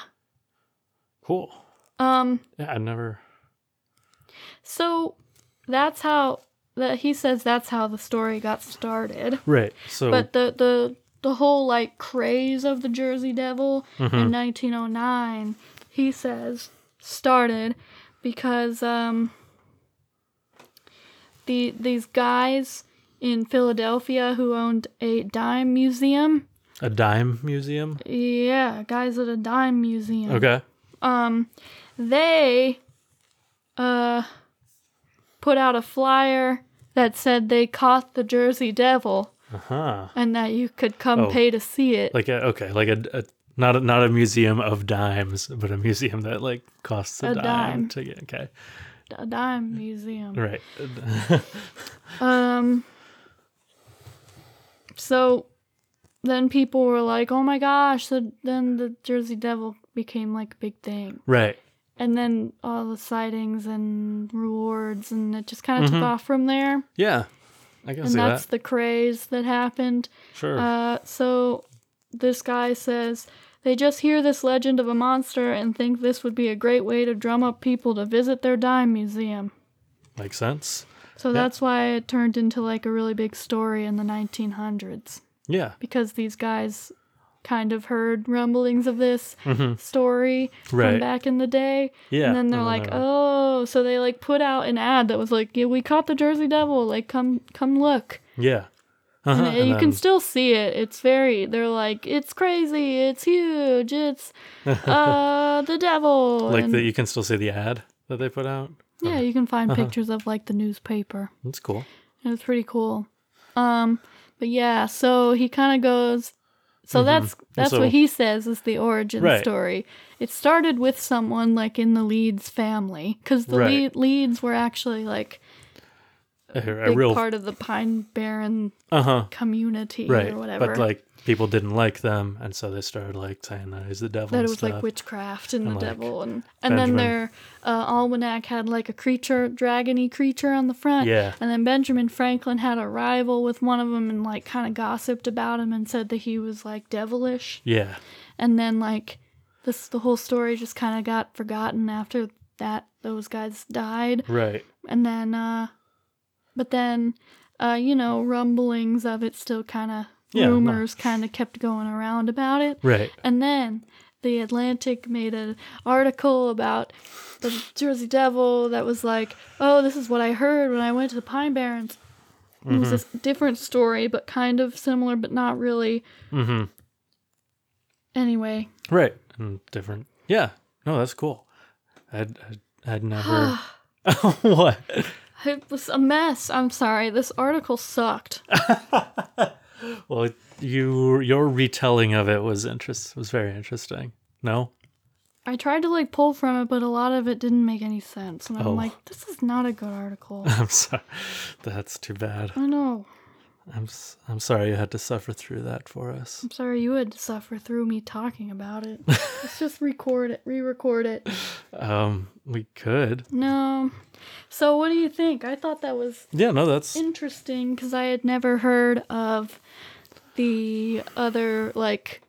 Speaker 2: Cool.
Speaker 1: Um
Speaker 2: Yeah, I never.
Speaker 1: so that's how that he says that's how the story got started.
Speaker 2: Right. So.
Speaker 1: But the the the whole like craze of the Jersey Devil
Speaker 2: Mm-hmm.
Speaker 1: in 1909, he says started because um the these guys in Philadelphia who owned a dime museum.
Speaker 2: A dime museum.
Speaker 1: Yeah, guys at a dime museum.
Speaker 2: Okay.
Speaker 1: Um they uh put out a flyer that said they caught the Jersey Devil
Speaker 2: Uh huh.
Speaker 1: and that you could come
Speaker 2: Oh.
Speaker 1: pay to see it.
Speaker 2: Like a, okay, like a, a not a, not a museum of dimes, but a museum that like costs a,
Speaker 1: A
Speaker 2: dime,
Speaker 1: dime.
Speaker 2: to get. Okay.
Speaker 1: a dime museum.
Speaker 2: Right.
Speaker 1: Um so then people were like, "Oh my gosh!" So then the Jersey Devil became like a big thing,
Speaker 2: right.
Speaker 1: and then all the sightings and rewards, and it just kind of took off from there.
Speaker 2: Yeah. I can
Speaker 1: And
Speaker 2: see
Speaker 1: that's
Speaker 2: that.
Speaker 1: the craze that happened.
Speaker 2: Sure.
Speaker 1: Uh, so this guy says they just hear this legend of a monster and think this would be a great way to drum up people to visit their dime museum.
Speaker 2: Makes sense.
Speaker 1: So that's why it turned into like a really big story in the 1900s
Speaker 2: Yeah.
Speaker 1: because these guys kind of heard rumblings of this story
Speaker 2: Mm-hmm. Right.
Speaker 1: from back in the day.
Speaker 2: Yeah.
Speaker 1: And then they're
Speaker 2: and
Speaker 1: like,
Speaker 2: they're-
Speaker 1: "Oh, so they like put out an ad that was like, "Yeah, we caught the Jersey Devil. Like come come look."
Speaker 2: Yeah. Uh-huh.
Speaker 1: And
Speaker 2: and
Speaker 1: you can still see it. It's very they're like, "It's crazy. It's huge. It's uh the devil."
Speaker 2: like
Speaker 1: and,
Speaker 2: that you can still see the ad that they put out.
Speaker 1: Yeah, you can find
Speaker 2: Uh-huh.
Speaker 1: pictures of like the newspaper.
Speaker 2: That's cool.
Speaker 1: It was pretty cool. Um, but yeah, so he kind of goes. So that's that's
Speaker 2: Mm-hmm. So-
Speaker 1: what he says is the origin
Speaker 2: Right.
Speaker 1: story. It started with someone like in the Leeds family because the
Speaker 2: Right.
Speaker 1: Le- Leeds were actually like
Speaker 2: A, a real
Speaker 1: part of the Pine Barren
Speaker 2: uh huh.
Speaker 1: community
Speaker 2: Right.
Speaker 1: or whatever.
Speaker 2: But like people didn't like them, and so they started like saying that he's the devil.
Speaker 1: that it
Speaker 2: and
Speaker 1: was like witchcraft and the
Speaker 2: like,
Speaker 1: devil and and then their uh, almanac had like a creature dragony creature on the front
Speaker 2: Yeah.
Speaker 1: and then benjamin franklin had a rival with one of them and like kind of gossiped about him and said that he was like devilish
Speaker 2: Yeah.
Speaker 1: and then like this the whole story just kind of got forgotten after that those guys died
Speaker 2: Right.
Speaker 1: and then uh but then uh you know rumblings of it still kind of
Speaker 2: Yeah, no.
Speaker 1: rumors kind of kept going around about it
Speaker 2: Right.
Speaker 1: and then the Atlantic made an article about the Jersey Devil that was like, "Oh, this is what I heard when I went to the Pine Barrens." It was
Speaker 2: Mm-hmm.
Speaker 1: a different story, but kind of similar, but not really.
Speaker 2: Mm-hmm.
Speaker 1: Anyway,
Speaker 2: Right. And different. Yeah. No, that's cool. I'd I'd, I'd never. what?
Speaker 1: It was a mess. I'm sorry. This article sucked.
Speaker 2: Well, you your retelling of it was interest was very interesting. No.
Speaker 1: I tried to like pull from it, but a lot of it didn't make any sense, and I'm
Speaker 2: Oh.
Speaker 1: like, "This is not a good article."
Speaker 2: I'm sorry. That's too bad.
Speaker 1: I know.
Speaker 2: I'm I'm sorry you had to suffer through that for us.
Speaker 1: I'm sorry you had to suffer through me talking about it. Let's just record it, re-record it.
Speaker 2: Um, we could.
Speaker 1: No. So what do you think? I thought that was
Speaker 2: Yeah, no, that's
Speaker 1: interesting because I had never heard of the other like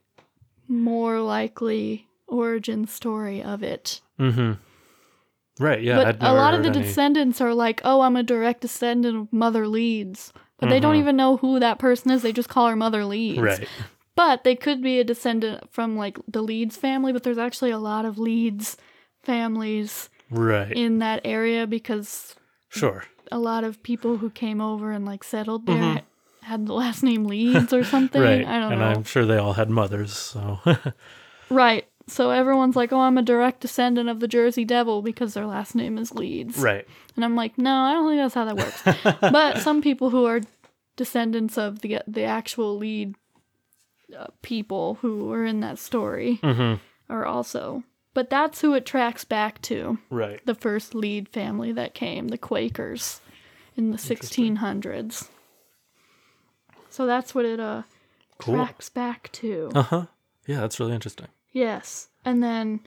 Speaker 1: more likely origin story of it.
Speaker 2: mm-hmm. Right, yeah.
Speaker 1: but a lot of the
Speaker 2: any-
Speaker 1: descendants are like, "Oh, I'm a direct descendant of Mother Leeds," but they don't
Speaker 2: Mhm.
Speaker 1: even know who that person is. They just call her Mother Leeds.
Speaker 2: Right.
Speaker 1: But they could be a descendant from like the Leeds family, but there's actually a lot of Leeds families
Speaker 2: Right.
Speaker 1: in that area because
Speaker 2: sure.
Speaker 1: a lot of people who came over and like settled there had the last name Leeds or something.
Speaker 2: Mm-hmm. Right.
Speaker 1: I don't
Speaker 2: and
Speaker 1: know.
Speaker 2: And I'm sure they all had mothers, so
Speaker 1: Right. So everyone's like, "Oh, I'm a direct descendant of the Jersey Devil because their last name is Leeds."
Speaker 2: Right.
Speaker 1: And I'm like, "No, I don't think that's how that works." but some people who are descendants of the the actual lead uh, people who were in that story
Speaker 2: Mm-hmm.
Speaker 1: are also. But that's who it tracks back to.
Speaker 2: Right.
Speaker 1: The first lead family that came, the Quakers, in the 1600s. So that's what it uh
Speaker 2: Cool.
Speaker 1: tracks back to.
Speaker 2: Uh-huh. Yeah, that's really interesting.
Speaker 1: Yes. And then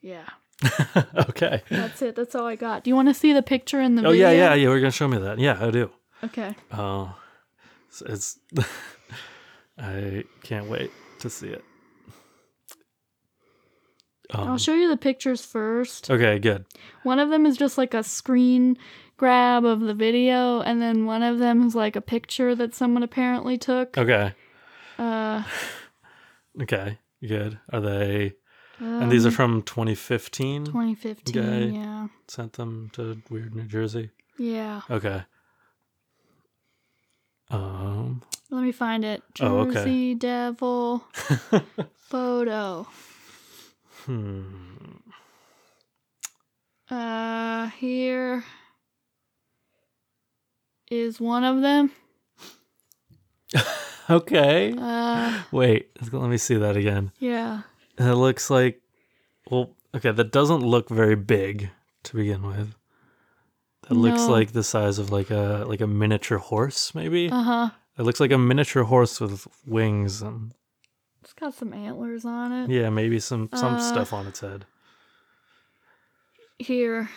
Speaker 1: Yeah,
Speaker 2: okay.
Speaker 1: that's it. That's all I got. Do you want to see the picture in the
Speaker 2: Oh
Speaker 1: video?
Speaker 2: yeah, yeah, yeah. We're gonna show me that. Yeah, I do.
Speaker 1: Okay.
Speaker 2: Oh, it's, it's I can't wait to see it. Um,
Speaker 1: I'll show you the pictures first.
Speaker 2: okay, good.
Speaker 1: One of them is just like a screen grab of the video, and then one of them is like a picture that someone apparently took.
Speaker 2: Okay,
Speaker 1: Uh,
Speaker 2: okay, good. Are they? and these are from 2015.
Speaker 1: 2015.
Speaker 2: Okay.
Speaker 1: Yeah.
Speaker 2: Sent them to Weird New Jersey.
Speaker 1: Yeah.
Speaker 2: Okay. Um.
Speaker 1: Let me find it.
Speaker 2: Oh, okay.
Speaker 1: Devil photo.
Speaker 2: Hmm.
Speaker 1: Uh, here is one of them.
Speaker 2: Okay.
Speaker 1: Uh,
Speaker 2: Wait. Let me see that again.
Speaker 1: yeah.
Speaker 2: It looks like, well, okay, that doesn't look very big to begin with. That looks like the size of like a like a miniature horse, maybe.
Speaker 1: Uh huh.
Speaker 2: it looks like a miniature horse with wings and
Speaker 1: It's got some antlers on it.
Speaker 2: yeah, maybe some some
Speaker 1: Uh,
Speaker 2: stuff on its head.
Speaker 1: Here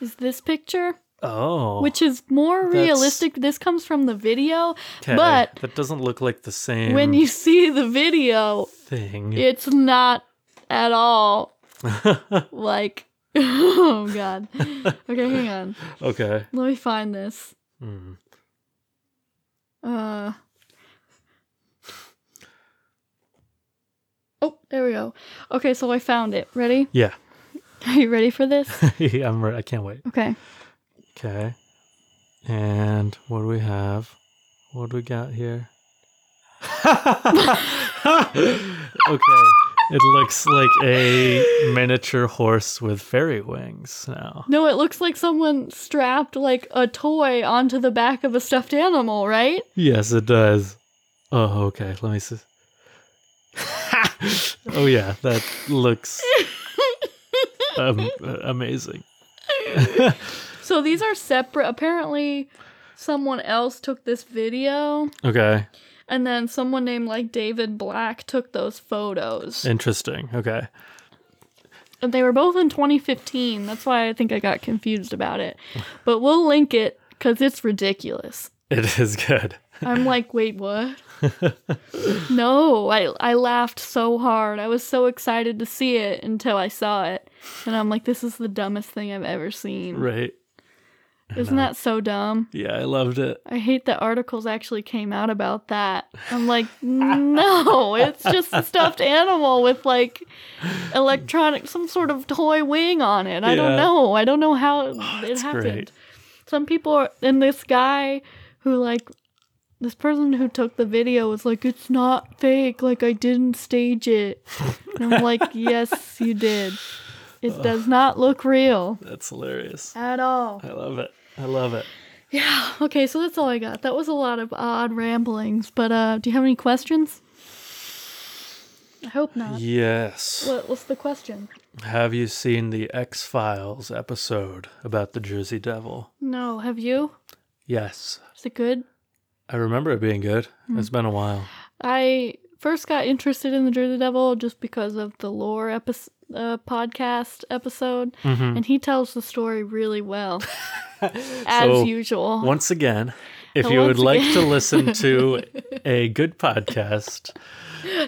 Speaker 1: is this picture,
Speaker 2: Oh,
Speaker 1: which is more realistic. This comes from the video, but
Speaker 2: that doesn't look like the same
Speaker 1: when you see the video,
Speaker 2: thing.
Speaker 1: it's not at all like. oh God. Okay, hang on.
Speaker 2: okay.
Speaker 1: Let me find this.
Speaker 2: Hmm.
Speaker 1: Uh. Oh, there we go. Okay, so I found it. Ready?
Speaker 2: Yeah.
Speaker 1: Are you ready for this?
Speaker 2: yeah, I'm re- I can't wait.
Speaker 1: Okay.
Speaker 2: Okay. And what do we have? What do we got here? okay. It looks like a miniature horse with fairy wings now.
Speaker 1: No, it looks like someone strapped like a toy onto the back of a stuffed animal, right?
Speaker 2: Yes, it does. Oh, okay. Let me see. Oh, yeah. That looks um, amazing.
Speaker 1: So these are separate. Apparently, someone else took this video,
Speaker 2: Okay.
Speaker 1: and then someone named like David Black took those photos.
Speaker 2: Interesting. Okay.
Speaker 1: And they were both in 2015. That's why I think I got confused about it. But we'll link it because it's ridiculous.
Speaker 2: It is good.
Speaker 1: I'm like, wait, what? no, I I laughed so hard. I was so excited to see it until I saw it, and I'm like, this is the dumbest thing I've ever seen.
Speaker 2: Right.
Speaker 1: Isn't uh, that so dumb?
Speaker 2: Yeah, I loved it.
Speaker 1: I hate that articles actually came out about that. I'm like, no, it's just a stuffed animal with like electronic, some sort of toy wing on it. I don't know. I don't know how oh,
Speaker 2: it
Speaker 1: happened.
Speaker 2: great.
Speaker 1: Some people are, and this guy who like, this person who took the video was like, it's not fake. Like, I didn't stage it. And I'm like, yes, you did. It does not look real
Speaker 2: That's hilarious.
Speaker 1: at all.
Speaker 2: I love it. I love it.
Speaker 1: Yeah, okay, so that's all I got. That was a lot of odd ramblings, but uh do you have any questions? I hope not.
Speaker 2: Yes.
Speaker 1: What what's the question?
Speaker 2: Have you seen the X Files episode about the Jersey Devil?
Speaker 1: No, have you?
Speaker 2: Yes.
Speaker 1: Is it good?
Speaker 2: I remember it being good. It's been a while.
Speaker 1: I first got interested in the Jersey Devil just because of the lore episode, uh, podcast episode,
Speaker 2: Mm-hmm.
Speaker 1: and he tells the story really well, as
Speaker 2: So,
Speaker 1: usual.
Speaker 2: Once again, if
Speaker 1: So
Speaker 2: you would
Speaker 1: once
Speaker 2: like to listen to a good podcast,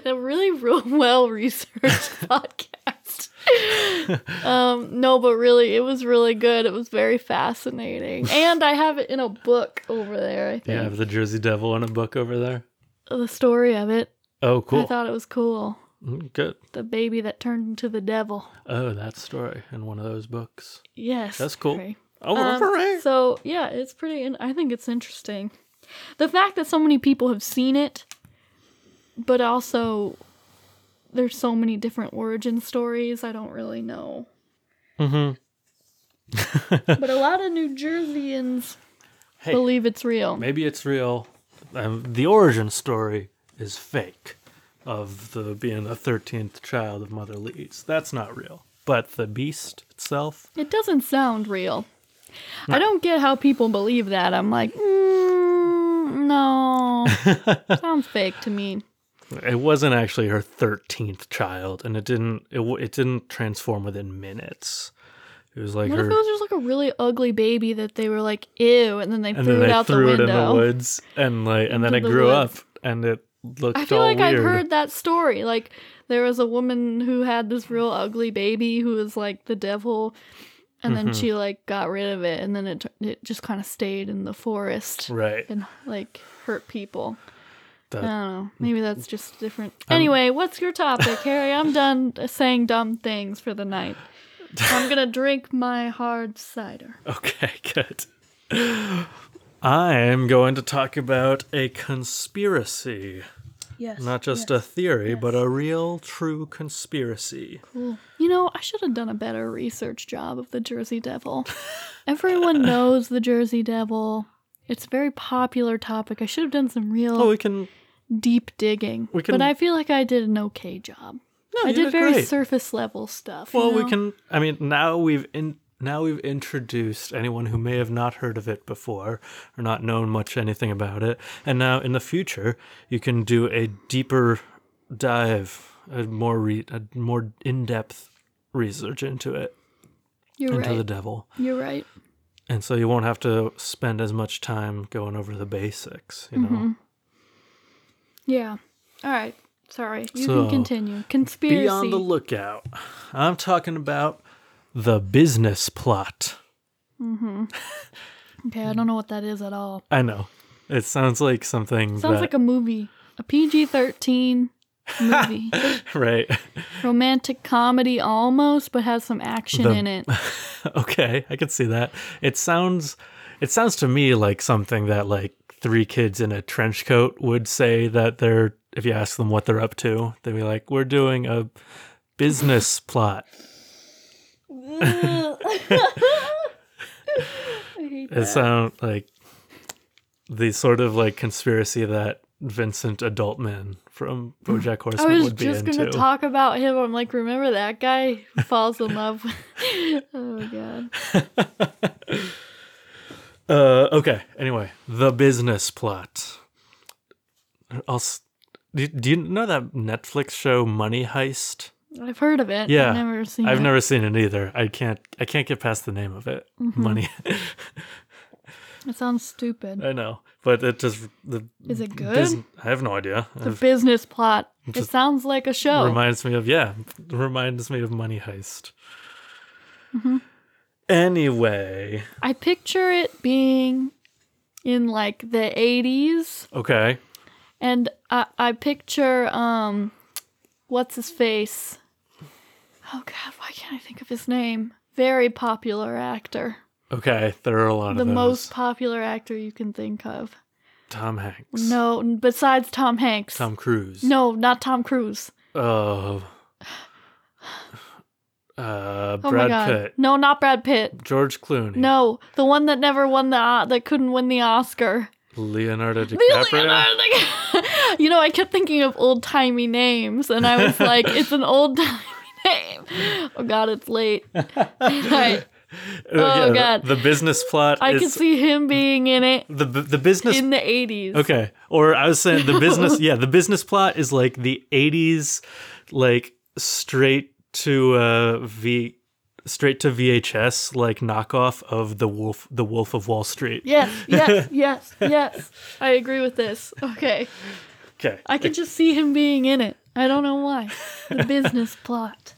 Speaker 1: a really real well researched podcast. um, no, but really, it was really good. It was very fascinating, and I have it in a book over there. I
Speaker 2: you have the Jersey Devil in a book over there.
Speaker 1: the story of it.
Speaker 2: Oh, cool.
Speaker 1: I thought it was cool.
Speaker 2: Mm, Good.
Speaker 1: The baby that turned into the devil.
Speaker 2: Oh, that story in one of those books.
Speaker 1: Yes,
Speaker 2: That's cool. Oh,
Speaker 1: Um,
Speaker 2: hooray.
Speaker 1: So yeah, it's pretty. In- I think it's interesting. The fact that so many people have seen it, but also there's so many different origin stories. I don't really know.
Speaker 2: Mm-hmm.
Speaker 1: but a lot of New Jerseyans
Speaker 2: Hey.
Speaker 1: believe it's real.
Speaker 2: Maybe it's real. Um, the origin story is fake of the being the 13th child of Mother Leeds. That's not real. But the beast itself,
Speaker 1: It doesn't sound real. I don't get how people believe that. I'm like, mm, no, sounds fake to me.
Speaker 2: It wasn't actually her 13th child and it didn't it, it didn't transform within minutes. It was like
Speaker 1: What if it was just like a really ugly baby that they were like, ew, and then they
Speaker 2: and
Speaker 1: threw
Speaker 2: then
Speaker 1: it
Speaker 2: they
Speaker 1: out
Speaker 2: threw
Speaker 1: the
Speaker 2: it in
Speaker 1: window?
Speaker 2: the woods and like and then it
Speaker 1: the
Speaker 2: grew
Speaker 1: woods.
Speaker 2: up and it looked
Speaker 1: I feel like
Speaker 2: weird.
Speaker 1: I've heard that story. Like there was a woman who had this real ugly baby who was like the devil, and
Speaker 2: Mm-hmm.
Speaker 1: then she like got rid of it, and then it it just kind of stayed in the forest
Speaker 2: right.
Speaker 1: and like hurt people.
Speaker 2: That-
Speaker 1: I don't know. Maybe that's just different. Anyway, what's your topic, Harry? I'm done saying dumb things for the night. I'm gonna drink my hard cider.
Speaker 2: Okay, good. I'm going to talk about a conspiracy.
Speaker 1: Yes.
Speaker 2: Not just a theory, but a real, true conspiracy.
Speaker 1: Cool. You know, I should have done a better research job of the Jersey Devil. Everyone knows the Jersey Devil. It's a very popular topic. I should have done some real
Speaker 2: Oh, we can.
Speaker 1: deep digging.
Speaker 2: we can-
Speaker 1: But I feel like I did an okay job.
Speaker 2: No,
Speaker 1: I
Speaker 2: you
Speaker 1: did very
Speaker 2: great.
Speaker 1: surface level stuff. you
Speaker 2: Well, we can. I mean, now we've in now we've introduced anyone who may have not heard of it before or not known much anything about it, and now in the future you can do a deeper dive, a more re- a more in depth research into it,
Speaker 1: You're
Speaker 2: into
Speaker 1: right.
Speaker 2: the devil.
Speaker 1: You're right.
Speaker 2: And so you won't have to spend as much time going over the basics, you know.
Speaker 1: Mm-hmm. Yeah. All right. Sorry. You
Speaker 2: So,
Speaker 1: can continue. Conspiracy.
Speaker 2: Be on the lookout. I'm talking about the business plot. Mm-hmm.
Speaker 1: okay, I don't know what that is at all.
Speaker 2: I know. It sounds like something
Speaker 1: Sounds
Speaker 2: that,
Speaker 1: like a movie. A PG 13 movie.
Speaker 2: right.
Speaker 1: Romantic comedy almost, but has some action
Speaker 2: The-
Speaker 1: in it.
Speaker 2: okay, I can see that. It sounds it sounds to me like something that like three kids in a trench coat would say that they're if you ask them what they're up to, they'd be like, "We're doing a business plot." It sounds like the sort of like conspiracy that Vincent Adultman from BoJack
Speaker 1: I
Speaker 2: Horseman
Speaker 1: was
Speaker 2: would be
Speaker 1: just
Speaker 2: into.
Speaker 1: gonna talk about him. I'm like, remember that guy who falls in love? oh my god.
Speaker 2: Uh, okay. Anyway, the business plot. I'll, s- do, do you know that Netflix show Money Heist?
Speaker 1: I've heard of it.
Speaker 2: Yeah,
Speaker 1: I've never seen
Speaker 2: I've
Speaker 1: it.
Speaker 2: never seen it either. I can't. I can't get past the name of it.
Speaker 1: Mm-hmm.
Speaker 2: Money.
Speaker 1: It sounds stupid.
Speaker 2: I know, but it just the.
Speaker 1: Is it good?
Speaker 2: bus- I have no idea.
Speaker 1: the
Speaker 2: It
Speaker 1: business plot. It sounds like a show.
Speaker 2: reminds me of yeah. Reminds me of Money Heist.
Speaker 1: Mm-hmm.
Speaker 2: Anyway,
Speaker 1: I picture it being in like the 80s,
Speaker 2: okay.
Speaker 1: and I, I picture um, what's his face? Oh God, why can't I think of his name? Very popular actor.
Speaker 2: Okay, there are a lot
Speaker 1: the
Speaker 2: of those.
Speaker 1: most popular actor you can think of.
Speaker 2: Tom Hanks.
Speaker 1: No, besides Tom Hanks.
Speaker 2: Tom Cruise.
Speaker 1: No, not Tom Cruise.
Speaker 2: Uh, uh,
Speaker 1: Oh my
Speaker 2: Brad
Speaker 1: god.
Speaker 2: Pitt,
Speaker 1: No, not Brad Pitt.
Speaker 2: George Clooney,
Speaker 1: No, the one that never won the uh, that couldn't win the Oscar.
Speaker 2: Leonardo DiCaprio.
Speaker 1: Leonardo DiCaprio. you know, I kept thinking of old timey names, and I was like, it's an old timey name. oh God, it's late. I,
Speaker 2: Oh
Speaker 1: God.
Speaker 2: The, the business plot
Speaker 1: I
Speaker 2: is
Speaker 1: could see him being in it
Speaker 2: the the business
Speaker 1: in the 80s.
Speaker 2: Okay. Or I was saying the business, yeah, the business plot is like the 80s, like straight to uh, V, straight to VHS, like knockoff of the Wolf, the Wolf of Wall Street.
Speaker 1: Yes, yes, yes, yes. I agree with this. Okay.
Speaker 2: Okay.
Speaker 1: I can just see him being in it. I don't know why. The business plot.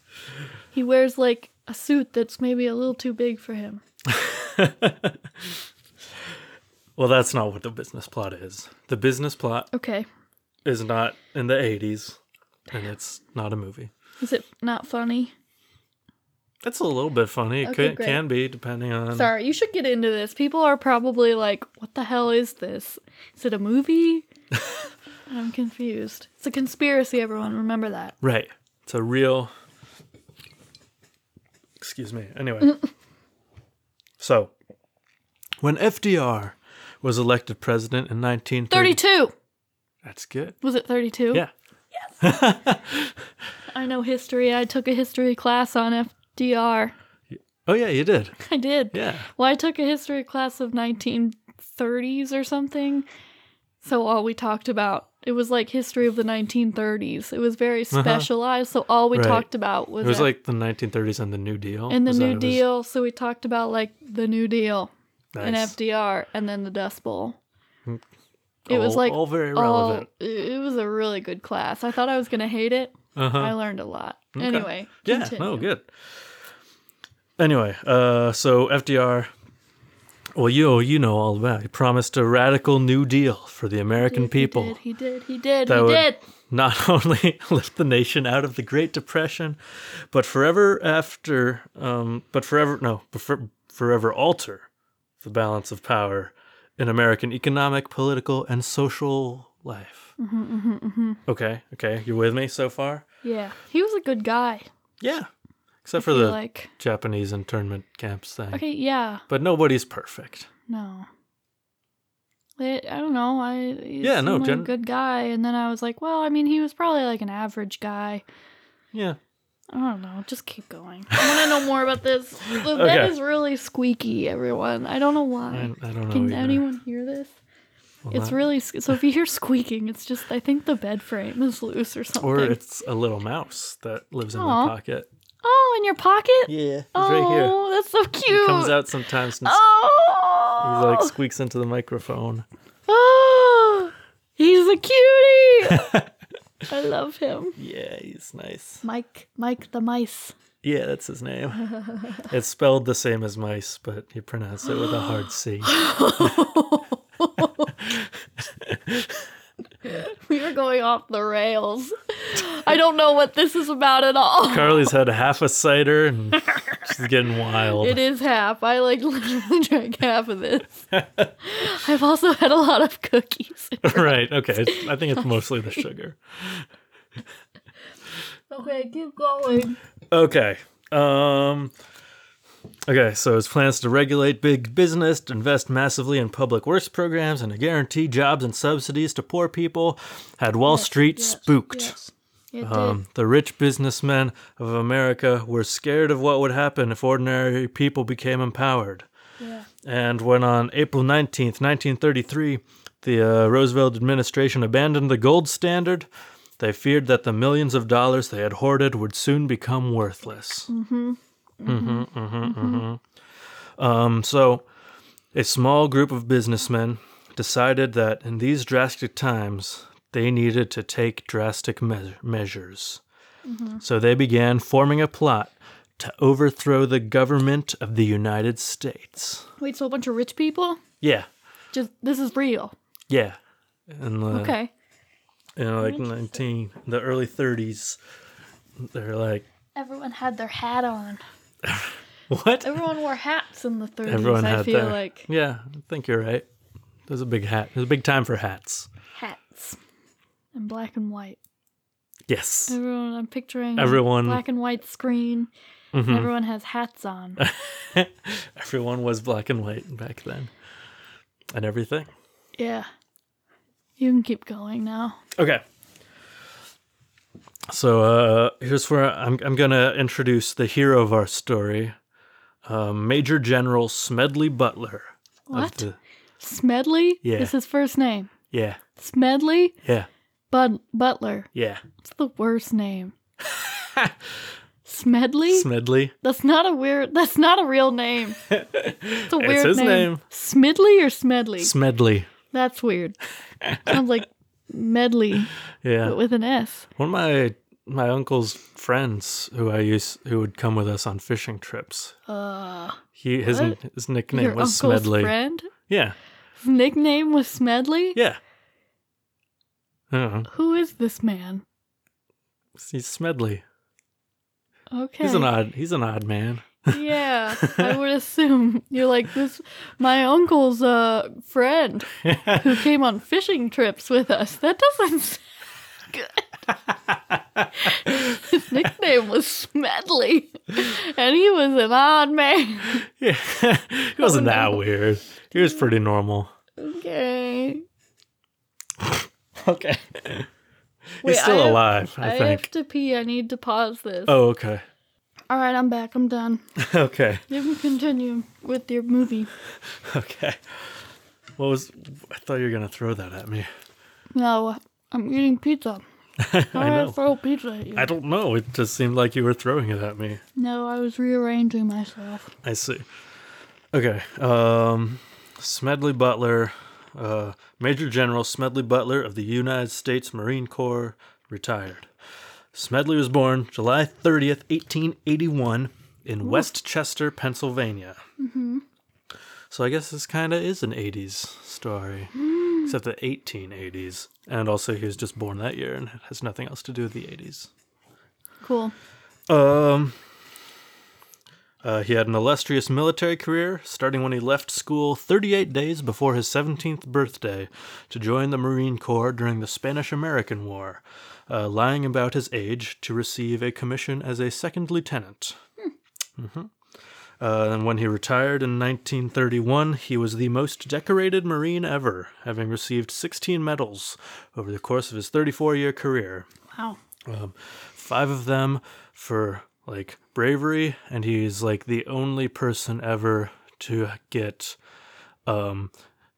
Speaker 1: He wears like a suit that's maybe a little too big for him.
Speaker 2: Well, that's not what the business plot is. The business plot
Speaker 1: Okay.
Speaker 2: is not in the 80s, and it's not a movie.
Speaker 1: Is it not funny?
Speaker 2: It's a little bit funny. It
Speaker 1: Okay,
Speaker 2: could,
Speaker 1: great.
Speaker 2: can be, depending on.
Speaker 1: Sorry, you should get into this. People are probably like, what the hell is this? Is it a movie? I'm confused. It's a conspiracy, everyone. Remember that.
Speaker 2: Right. It's a real. Excuse me. Anyway. so, when FDR was elected president in 1932.
Speaker 1: 32!
Speaker 2: That's good.
Speaker 1: Was it 32?
Speaker 2: Yeah. Yes.
Speaker 1: I know history. I took a history class on FDR.
Speaker 2: Oh, yeah, you did.
Speaker 1: I did.
Speaker 2: Yeah.
Speaker 1: Well, I took a history class of 1930s or something. So all we talked about, it was like history of the 1930s. It was very specialized. So all we
Speaker 2: Uh-huh. Right.
Speaker 1: talked about was,
Speaker 2: It was
Speaker 1: that-
Speaker 2: like the 1930s and the New Deal.
Speaker 1: And the
Speaker 2: Was
Speaker 1: New
Speaker 2: it was-
Speaker 1: Deal. So we talked about like the New Deal and FDR and then the Dust Bowl. It was like
Speaker 2: all very relevant.
Speaker 1: it it was a really good class. I thought I was going to hate it.
Speaker 2: Uh-huh.
Speaker 1: I learned a lot. Anyway,
Speaker 2: Yeah,
Speaker 1: continue.
Speaker 2: no, good. Anyway, uh, so FDR, well, you you know all about. it. He promised a radical New Deal for the American people.
Speaker 1: He did. He did. He did.
Speaker 2: That
Speaker 1: He
Speaker 2: would-
Speaker 1: did.
Speaker 2: not only lift the nation out of the Great Depression, but forever after, um, but forever no, but for, forever alter the balance of power in American economic, political, and social life.
Speaker 1: Mm-hmm,
Speaker 2: Okay, okay, You're with me so far?
Speaker 1: Yeah, he was a good guy.
Speaker 2: Yeah, except for the
Speaker 1: like
Speaker 2: Japanese internment camps thing.
Speaker 1: okay, yeah,
Speaker 2: But nobody's perfect.
Speaker 1: no. It, I don't know. I
Speaker 2: Yeah, no,
Speaker 1: like
Speaker 2: gen-
Speaker 1: a good guy, and then I was like, well, I mean, he was probably like an average guy.
Speaker 2: Yeah.
Speaker 1: I don't know. Just keep going. I want to know more about this. The bed is really squeaky, everyone. I don't know why.
Speaker 2: I, I don't know.
Speaker 1: Can
Speaker 2: either.
Speaker 1: anyone hear this?
Speaker 2: Well,
Speaker 1: It's
Speaker 2: not-
Speaker 1: really so. If you hear squeaking, it's just I think the bed frame is loose or something.
Speaker 2: Or it's a little mouse that lives in
Speaker 1: Aw.
Speaker 2: my pocket.
Speaker 1: Oh, in your pocket.
Speaker 2: Yeah, he's
Speaker 1: oh,
Speaker 2: right here.
Speaker 1: Oh, that's so cute.
Speaker 2: He comes out sometimes and
Speaker 1: Oh,
Speaker 2: he like squeaks into the microphone.
Speaker 1: oh, he's a cutie. I love him.
Speaker 2: Yeah, he's nice.
Speaker 1: Mike, Mike the mice.
Speaker 2: Yeah, that's his name. it's spelled the same as mice, but you pronounce it with a hard C.
Speaker 1: We are going off the rails. I don't know what this is about at all.
Speaker 2: Carly's had half a cider and she's getting wild.
Speaker 1: It is half. I like literally drank half of this. I've also had a lot of cookies.
Speaker 2: right, okay. I think it's mostly the sugar.
Speaker 1: Okay, keep going.
Speaker 2: Okay. Um Okay, so his plans to regulate big business, to invest massively in public works programs, and to guarantee jobs and subsidies to poor people had Wall Street spooked.
Speaker 1: Yes, it did.
Speaker 2: Um, the rich businessmen of America were scared of what would happen if ordinary people became empowered.
Speaker 1: yeah.
Speaker 2: And when on April 19th, 1933, the uh, Roosevelt administration abandoned the gold standard, they feared that the millions of dollars they had hoarded would soon become worthless. Mm-hmm. Mm-hmm. Mm-hmm. Mm-hmm. Um, so, a small group of businessmen decided that in these drastic times, they needed to take drastic me- measures. So they began forming a plot to overthrow the government of the United States.
Speaker 1: Wait, so a bunch of rich people?
Speaker 2: Yeah,
Speaker 1: Just this is real.
Speaker 2: yeah. And uh,
Speaker 1: Okay.
Speaker 2: you know, like nineteen, the early thirties, they're like,
Speaker 1: Everyone had their hat on.
Speaker 2: what?
Speaker 1: Everyone wore hats in the 30s.
Speaker 2: Everyone
Speaker 1: I
Speaker 2: had
Speaker 1: feel
Speaker 2: their.
Speaker 1: like
Speaker 2: Yeah, I think you're right. There's a big hat. There's a big time for hats.
Speaker 1: hats and black and white.
Speaker 2: Yes.
Speaker 1: Everyone, I'm picturing
Speaker 2: Everyone- Mm-hmm.
Speaker 1: black and white screen. Everyone has hats on.
Speaker 2: Everyone was black and white back then, and everything.
Speaker 1: yeah. You can keep going now.
Speaker 2: Okay. So uh, here's where I'm I'm gonna introduce the hero of our story, um, Major General Smedley Butler.
Speaker 1: What?
Speaker 2: the-
Speaker 1: Smedley?
Speaker 2: Yeah.
Speaker 1: Is his first name.
Speaker 2: yeah,
Speaker 1: Smedley?
Speaker 2: yeah,
Speaker 1: Bud Butler.
Speaker 2: yeah.
Speaker 1: It's the worst name. Smedley?
Speaker 2: Smedley.
Speaker 1: that's not a weird that's not a real name. It's a weird
Speaker 2: his
Speaker 1: name.
Speaker 2: name.
Speaker 1: Smidley or Smedley?
Speaker 2: Smedley.
Speaker 1: That's weird. Sounds like medley
Speaker 2: Yeah.
Speaker 1: but with an S.
Speaker 2: One of my my uncle's friends who I used who would come with us on fishing trips.
Speaker 1: Uh
Speaker 2: He his
Speaker 1: What?
Speaker 2: his nickname
Speaker 1: your
Speaker 2: was
Speaker 1: uncle's
Speaker 2: Smedley.
Speaker 1: friend?
Speaker 2: Yeah,
Speaker 1: His nickname was Smedley?
Speaker 2: yeah. Don't.
Speaker 1: Who is this man?
Speaker 2: He's Smedley.
Speaker 1: Okay.
Speaker 2: He's an odd. He's an odd man.
Speaker 1: yeah, I would assume you're like this. My uncle's uh friend who came on fishing trips with us. That doesn't sound good. His nickname was Smedley, and he was an odd man.
Speaker 2: Yeah, he wasn't
Speaker 1: Oh,
Speaker 2: that weird. He was pretty normal.
Speaker 1: Okay.
Speaker 2: Okay.
Speaker 1: Wait,
Speaker 2: He's still
Speaker 1: I have-
Speaker 2: alive, I,
Speaker 1: I have
Speaker 2: think.
Speaker 1: to pee. I need to pause this.
Speaker 2: Oh, okay.
Speaker 1: All right, I'm back. I'm done.
Speaker 2: okay.
Speaker 1: You can continue with your movie.
Speaker 2: Okay. What was? I thought you were gonna throw that at me.
Speaker 1: No, I'm eating pizza.
Speaker 2: I
Speaker 1: Why
Speaker 2: know.
Speaker 1: I throw pizza at you?
Speaker 2: I don't know. It just seemed like you were throwing it at me.
Speaker 1: No, I was rearranging myself.
Speaker 2: I see. Okay. Um, Smedley Butler, uh, Major General Smedley Butler of the United States Marine Corps, retired. Smedley was born July 30th, 1881, in West Chester, Pennsylvania. Mm-hmm. So I guess this kind of is an 80s story, except the 1880s. And also, he was just born that year and it has nothing else to do with the 80s.
Speaker 1: Cool.
Speaker 2: Um, uh, he had an illustrious military career, starting when he left school 38 days before his 17th birthday to join the Marine Corps during the Spanish American War, uh, lying about his age to receive a commission as a second lieutenant. hmm Uh, and when he retired in 1931, he was the most decorated Marine ever, having received 16 medals over the course of his 34 year career
Speaker 1: Wow.
Speaker 2: um, five of them for like bravery and he's like the only person ever to get um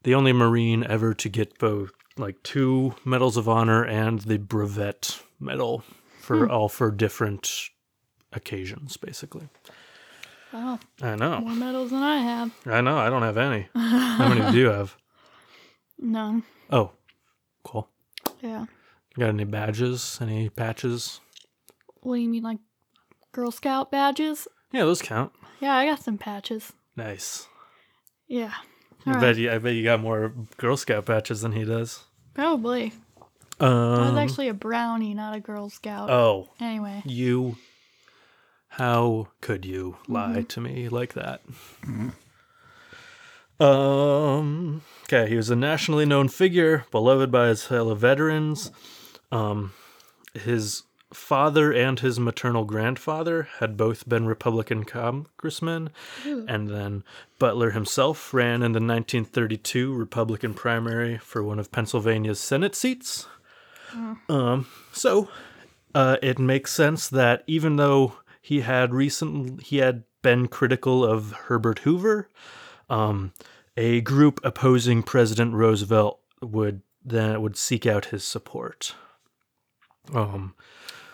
Speaker 2: the only marine ever to get both like two medals of honor and the brevet medal for all for different occasions basically.
Speaker 1: Wow.
Speaker 2: i know.
Speaker 1: More medals than I have.
Speaker 2: i know. I don't have any. How many do you have?
Speaker 1: None.
Speaker 2: oh. Cool.
Speaker 1: Yeah.
Speaker 2: got any badges? Any patches?
Speaker 1: What do you mean, like Girl Scout badges?
Speaker 2: yeah those count
Speaker 1: Yeah, I got some patches.
Speaker 2: nice
Speaker 1: Yeah.
Speaker 2: I
Speaker 1: right.
Speaker 2: bet you. I bet you got more Girl Scout patches than he does.
Speaker 1: Probably. I was
Speaker 2: Um,
Speaker 1: actually a brownie, not a Girl Scout.
Speaker 2: oh,
Speaker 1: anyway.
Speaker 2: you. How could you lie to me like that? Um. Okay, he was a nationally known figure, beloved by his fellow veterans. Um, his father and his maternal grandfather had both been Republican congressmen, and then Butler himself ran in the 1932 Republican primary for one of Pennsylvania's Senate seats. Um, so uh, it makes sense that even though he had recent he had been critical of Herbert Hoover, um, a group opposing President Roosevelt would then would seek out his support. Um,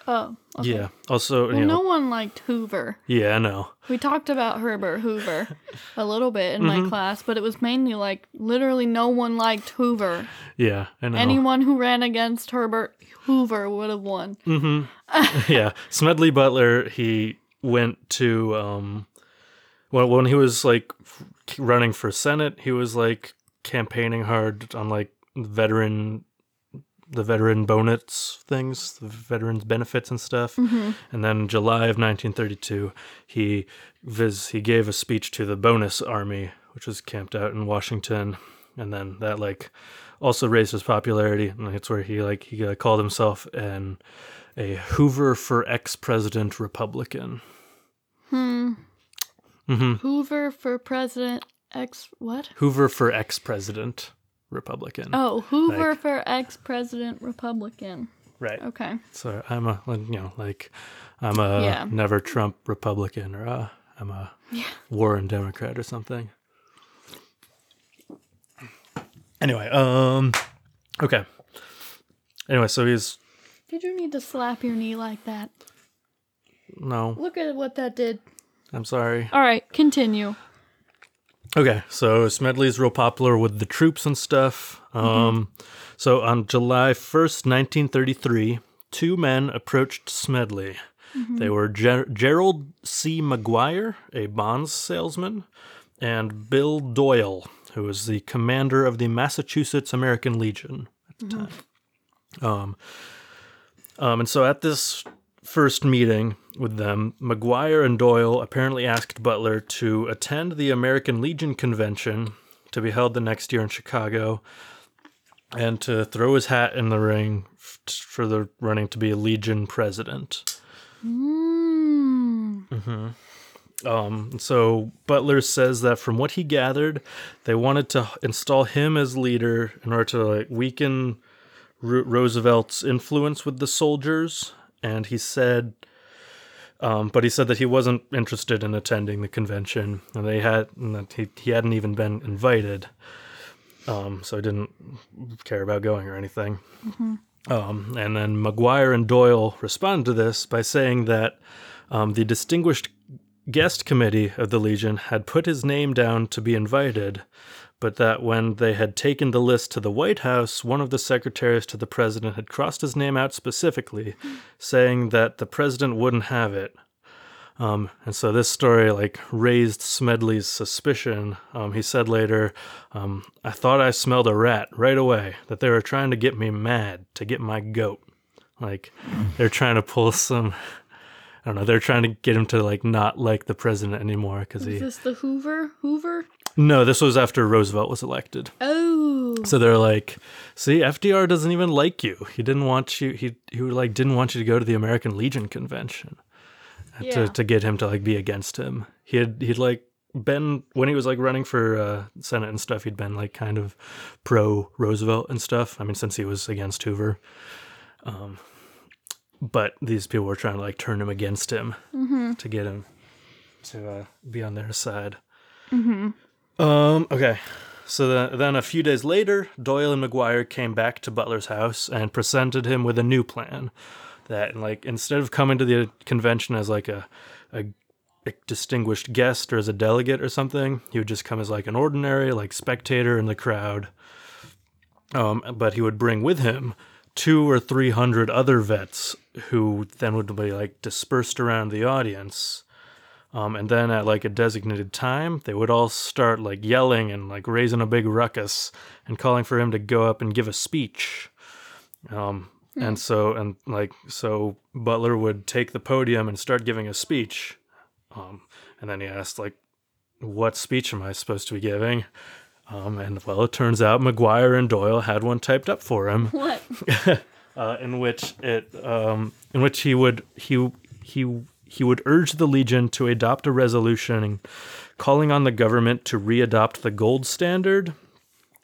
Speaker 1: Oh. Okay.
Speaker 2: yeah. Also,
Speaker 1: Well,
Speaker 2: you know,
Speaker 1: no one liked Hoover.
Speaker 2: yeah, I know.
Speaker 1: We talked about Herbert Hoover a little bit in
Speaker 2: Mm-hmm.
Speaker 1: my class, but it was mainly like literally no one liked Hoover.
Speaker 2: Yeah, I know.
Speaker 1: Anyone who ran against Herbert Hoover would have won.
Speaker 2: yeah, Smedley Butler. He went to um, when when he was like running for Senate, he was like campaigning hard on like veteran, the veteran bonus things, the veterans benefits and stuff. And then July of 1932, he vis he gave a speech to the bonus army, which was camped out in Washington, and then that like also raised his popularity, and that's where he like he uh, called himself an a Hoover for ex-president Republican.
Speaker 1: hmm hmm Hoover for president ex what?
Speaker 2: Hoover for ex-president Republican.
Speaker 1: Oh, Hoover
Speaker 2: Like-
Speaker 1: for ex president Republican.
Speaker 2: Right.
Speaker 1: Okay.
Speaker 2: So I'm a you know like I'm a
Speaker 1: Yeah.
Speaker 2: never Trump Republican or uh, I'm a yeah. Warren Democrat or something. Anyway, um, okay. Anyway, so he's
Speaker 1: Did you need to slap your knee like that?
Speaker 2: no,
Speaker 1: Look at what that did.
Speaker 2: I'm sorry.
Speaker 1: All right, continue.
Speaker 2: Okay, so Smedley's real popular with the troops and stuff. Um, so on July 1st, 1933, two men approached Smedley. They were Ger- Gerald C. MacGuire, a bonds salesman, and Bill Doyle, who was the commander of the Massachusetts American Legion at the time. Um, um, and so at this first meeting with them, MacGuire and Doyle apparently asked Butler to attend the American Legion convention to be held the next year in Chicago and to throw his hat in the ring f- for the running to be a Legion president.
Speaker 1: Mm.
Speaker 2: Um, so Butler says that from what he gathered, they wanted to install him as leader in order to like weaken Roosevelt's influence with the soldiers. And he said, um, but he said that he wasn't interested in attending the convention, and they had, and that he he hadn't even been invited. Um, so he didn't care about going or anything. Um, and then MacGuire and Doyle responded to this by saying that um, the distinguished guest committee of the Legion had put his name down to be invited, but that when they had taken the list to the White House, one of the secretaries to the president had crossed his name out specifically, saying that the president wouldn't have it. Um, and so this story like raised Smedley's suspicion. Um, he said later, um, "I thought I smelled a rat right away. That they were trying to get me mad to get my goat. Like they're trying to pull some. I don't know. They're trying to get him to like not like the president anymore because he.
Speaker 1: Is this the Hoover? Hoover?
Speaker 2: No, this was after Roosevelt was elected.
Speaker 1: Oh.
Speaker 2: So they're like, "See, FDR doesn't even like you. He didn't want you. He he like didn't want you to go to the American Legion convention."
Speaker 1: Yeah.
Speaker 2: to, to get him to like be against him. He had he'd like been when he was like running for uh, Senate and stuff. He'd been like kind of pro Roosevelt and stuff. I mean, since he was against Hoover. Um, but these people were trying to like turn him against him to get him to uh, be on their side. Um. Okay. So then, then a few days later, Doyle and MacGuire came back to Butler's house and presented him with a new plan. That like instead of coming to the convention as like a, a a distinguished guest or as a delegate or something, he would just come as like an ordinary like spectator in the crowd. Um, but he would bring with him two or three hundred other vets who then would be like dispersed around the audience. Um, and then at like a designated time, they would all start like yelling and like raising a big ruckus and calling for him to go up and give a speech. Um, and so and like so Butler would take the podium and start giving a speech. Um, and then he asked like, "What speech am I supposed to be giving?" Um, and well, it turns out MacGuire and Doyle had one typed up for him
Speaker 1: What?
Speaker 2: uh, in which it um, in which he would he he he would urge the Legion to adopt a resolution calling on the government to readopt the gold standard.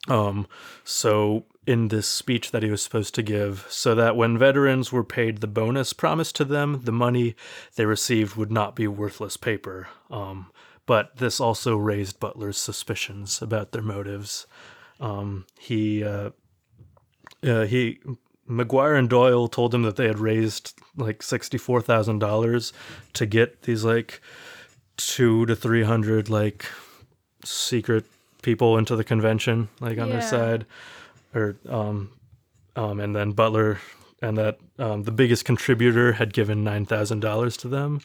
Speaker 2: Um, so in this speech that he was supposed to give, so that when veterans were paid the bonus promised to them, the money they received would not be worthless paper. Um, but this also raised Butler's suspicions about their motives. Um, he uh, uh, he MacGuire and Doyle told him that they had raised like sixty four thousand dollars to get these like two to three hundred like secret people into the convention, like on their side, or um, um, and then Butler and that um, the biggest contributor had given nine thousand dollars to them,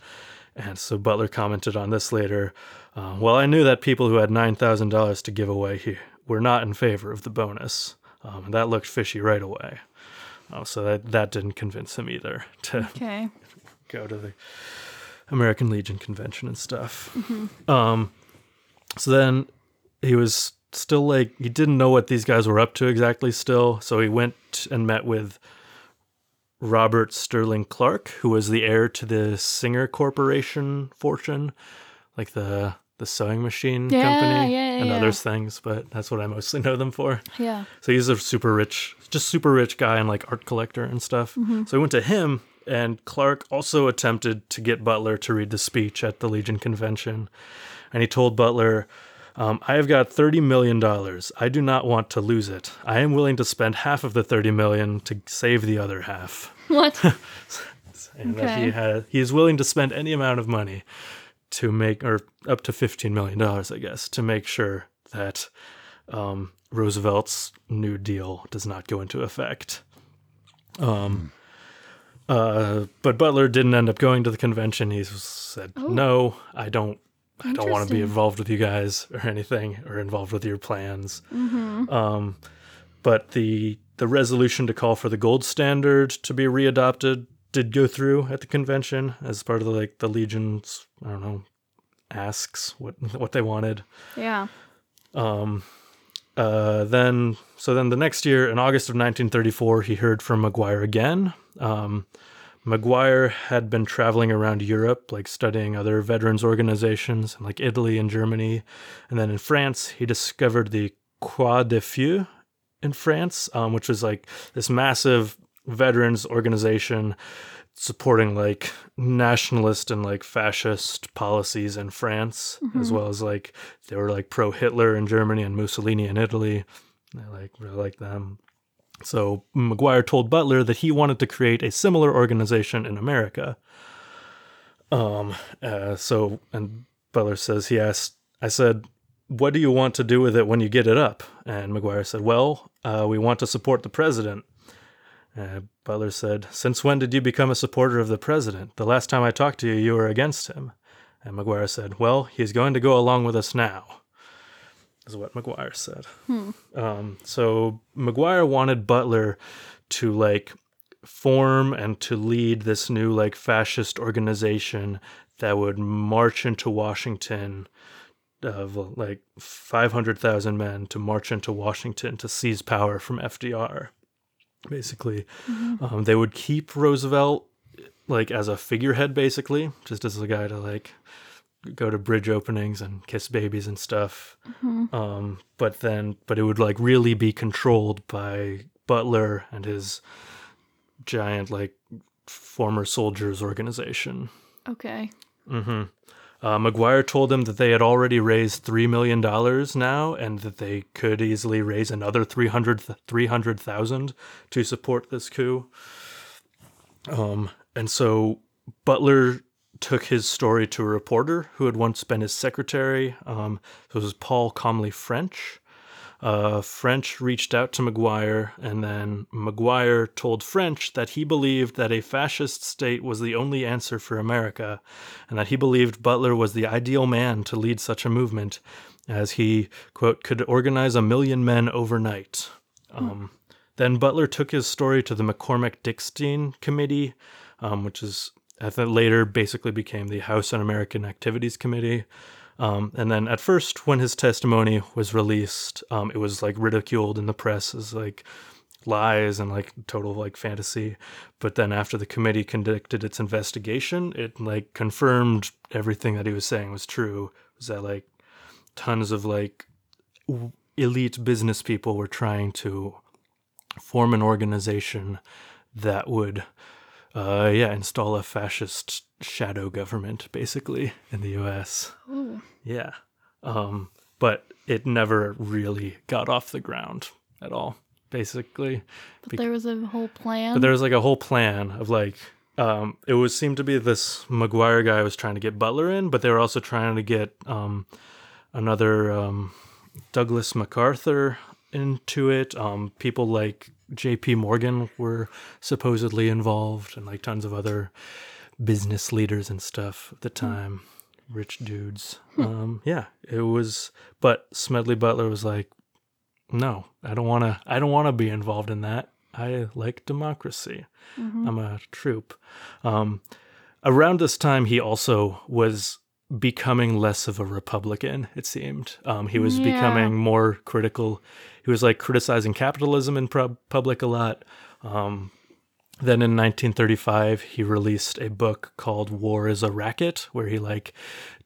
Speaker 2: and so Butler commented on this later. Uh, well, I knew that people who had nine thousand dollars to give away here were not in favor of the bonus, um, and that looked fishy right away. Uh, so that that didn't convince him either to
Speaker 1: Okay.
Speaker 2: go to the American Legion convention and stuff. Um, so then he was still like he didn't know what these guys were up to exactly still, so he went and met with Robert Sterling Clark, who was the heir to the Singer Corporation fortune, like the the sewing machine
Speaker 1: Yeah,
Speaker 2: company
Speaker 1: yeah,
Speaker 2: and
Speaker 1: yeah.
Speaker 2: other things, but that's what I mostly know them for.
Speaker 1: Yeah.
Speaker 2: So he's a super rich, just super rich guy and like art collector and stuff. So I went to him, and Clark also attempted to get Butler to read the speech at the Legion convention. And he told Butler, um, I have got $30 million. I do not want to lose it. I am willing to spend half of the 30 million to save the other half.
Speaker 1: What?
Speaker 2: And that he,
Speaker 1: Okay.
Speaker 2: had, he is willing to spend any amount of money to make, or up to $15 million, I guess, to make sure that um, Roosevelt's New Deal does not go into effect. Um, uh, but Butler didn't end up going to the convention. He said, "No, I don't. I don't want to be involved with you guys or anything, or involved with your plans." Um, but the the resolution to call for the gold standard to be readopted did go through at the convention as part of the like the legion's I don't know asks what what they wanted.
Speaker 1: yeah.
Speaker 2: Um, uh, then, so then the next year, in August of 1934, he heard from MacGuire again. Um, MacGuire had been traveling around Europe, like studying other veterans organizations in like Italy and Germany. And then in France, he discovered the Croix de Feu in France, um, which was like this massive veterans organization supporting like nationalist and like fascist policies in France, as well as like they were like pro Hitler in Germany and Mussolini in Italy. I like really like them. So MacGuire told Butler that he wanted to create a similar organization in America. Um. Uh, so and Butler says he asked. I said, "What do you want to do with it when you get it up?" And MacGuire said, "Well, uh, we want to support the president." Uh, Butler said, Since when did you become a supporter of the president? The last time I talked to you, you were against him. And MacGuire said, Well, he's going to go along with us now, is what MacGuire said. Um, so MacGuire wanted Butler to like form and to lead this new like fascist organization that would march into Washington of like 500,000 men to march into Washington to seize power from FDR basically. Um, they would keep Roosevelt like as a figurehead, basically, just as a guy to like go to bridge openings and kiss babies and stuff. Um, but then, but it would like really be controlled by Butler and his giant like former soldiers organization.
Speaker 1: Okay.
Speaker 2: Uh, MacGuire told them that they had already raised $3 million now and that they could easily raise another 300 300,000 to support this coup. Um, and so Butler took his story to a reporter who had once been his secretary. Um, it was Paul Comly French. Uh, French reached out to MacGuire, and then MacGuire told French that he believed that a fascist state was the only answer for America, and that he believed Butler was the ideal man to lead such a movement, as he, quote, could organize a million men overnight. Um, then Butler took his story to the McCormick Dickstein Committee, um, which is later basically became the House Un American Activities Committee. Um, and then at first, when his testimony was released, um, it was like ridiculed in the press as like lies and like total like fantasy. But then after the committee conducted its investigation, it like confirmed everything that he was saying was true. Was that like tons of like w- elite business people were trying to form an organization that would uh yeah install a fascist shadow government basically in the US
Speaker 1: Ooh.
Speaker 2: yeah um but it never really got off the ground at all basically
Speaker 1: But there was a whole plan.
Speaker 2: but there was like a whole plan of like um it was seemed to be this MacGuire guy was trying to get Butler in, but they were also trying to get um another um Douglas MacArthur into it. Um people like JP Morgan were supposedly involved and like tons of other business leaders and stuff at the time. Rich dudes. Um yeah, it was but Smedley Butler was like no, I don't want to. I don't want to be involved in that. I like democracy. I'm a troop. Um, around this time, he also was becoming less of a Republican. It seemed um, he was
Speaker 1: Yeah.
Speaker 2: becoming more critical. He was like criticizing capitalism in pub- public a lot. Um, then in 1935, he released a book called "War Is a Racket," where he like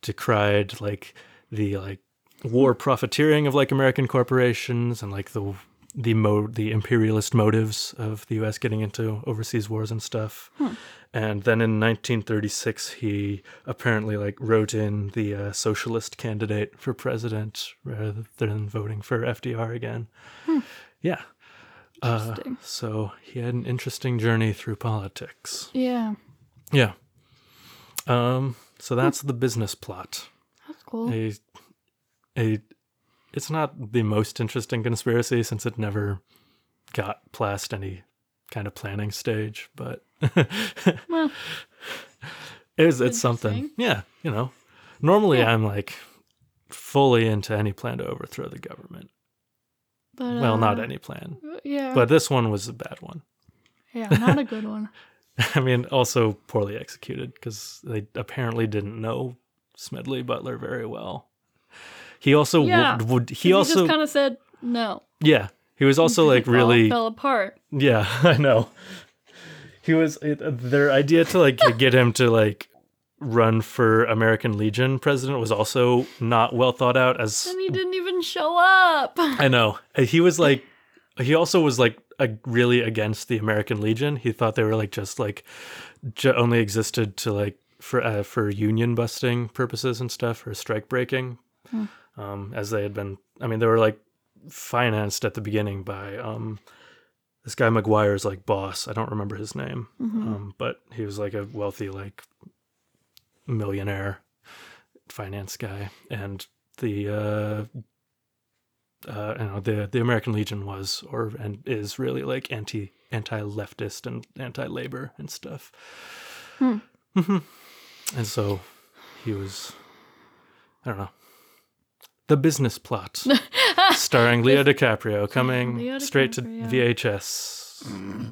Speaker 2: decried like the like war profiteering of like American corporations and like the the mo the imperialist motives of the U.S. getting into overseas wars and stuff. And then in 1936, he apparently like wrote in the uh, socialist candidate for president rather than voting for FDR again. Yeah. Uh, so he had an interesting journey through politics.
Speaker 1: Yeah.
Speaker 2: Yeah. Um. So that's the business plot.
Speaker 1: That's cool.
Speaker 2: A, a, it's not the most interesting conspiracy since it never got past any kind of planning stage, but
Speaker 1: Well,
Speaker 2: it's it's something. Yeah, you know. Normally,
Speaker 1: Yeah.
Speaker 2: I'm like fully into any plan to overthrow the government.
Speaker 1: but
Speaker 2: well, not
Speaker 1: uh,
Speaker 2: any plan,
Speaker 1: Yeah.
Speaker 2: but this one was a bad one.
Speaker 1: yeah, not a good one.
Speaker 2: I mean, also poorly executed because they apparently didn't know Smedley Butler very well. He also
Speaker 1: Yeah,
Speaker 2: would, would he also
Speaker 1: kind of said no.
Speaker 2: yeah he was also like really
Speaker 1: fell apart.
Speaker 2: yeah I know he was it, their idea to like get him to like run for American Legion president was also not well thought out as
Speaker 1: And he didn't even show up.
Speaker 2: I know. He was like, he also was like a, really against the American Legion. He thought they were like just like ju- only existed to like for uh, for union busting purposes and stuff or strike breaking. Um, as they had been, I mean, they were like financed at the beginning by um, this guy MacGuire's like boss. I don't remember his name, um, but he was like a wealthy like millionaire finance guy, and the uh, uh, you know the the American Legion was or and is really like anti anti leftist and anti labor and stuff. Mhm. And so he was, I don't know, the business plot, starring Leo DiCaprio, coming
Speaker 1: Leo
Speaker 2: straight to VHS mm-hmm.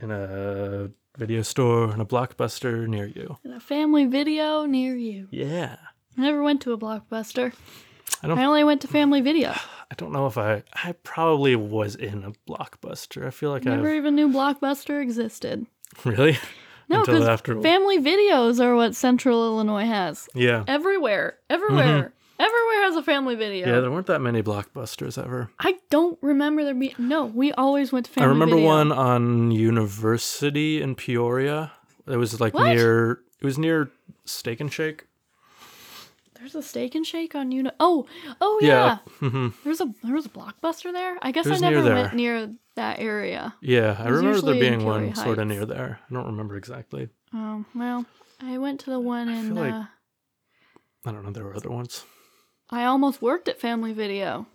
Speaker 2: in a video store and a blockbuster near you.
Speaker 1: In a family video near you.
Speaker 2: Yeah,
Speaker 1: I never went to a blockbuster.
Speaker 2: I don't
Speaker 1: I only went to family video.
Speaker 2: I don't know if I I probably was in a blockbuster. I feel like
Speaker 1: Never
Speaker 2: I've
Speaker 1: even knew Blockbuster existed.
Speaker 2: really
Speaker 1: No, because
Speaker 2: after
Speaker 1: family videos are what Central Illinois has.
Speaker 2: yeah
Speaker 1: Everywhere. Everywhere. Mm-hmm. Everywhere has a family video.
Speaker 2: Mm-hmm. yeah there weren't that many blockbusters ever.
Speaker 1: I don't remember there being. No, we always went to family
Speaker 2: I remember
Speaker 1: video.
Speaker 2: one on University in Peoria. It was like
Speaker 1: What?
Speaker 2: near it was near Steak and Shake.
Speaker 1: There's a steak and shake on Uni. Oh, oh yeah.
Speaker 2: Yeah. hmm
Speaker 1: There's a there was a blockbuster there. I guess I
Speaker 2: near
Speaker 1: never
Speaker 2: there.
Speaker 1: went near that area.
Speaker 2: Yeah, I remember there being one sort of near there. I don't remember exactly.
Speaker 1: Oh well, I went to the one in.
Speaker 2: feel like-
Speaker 1: uh,
Speaker 2: I don't know. There were other ones.
Speaker 1: I almost worked at Family Video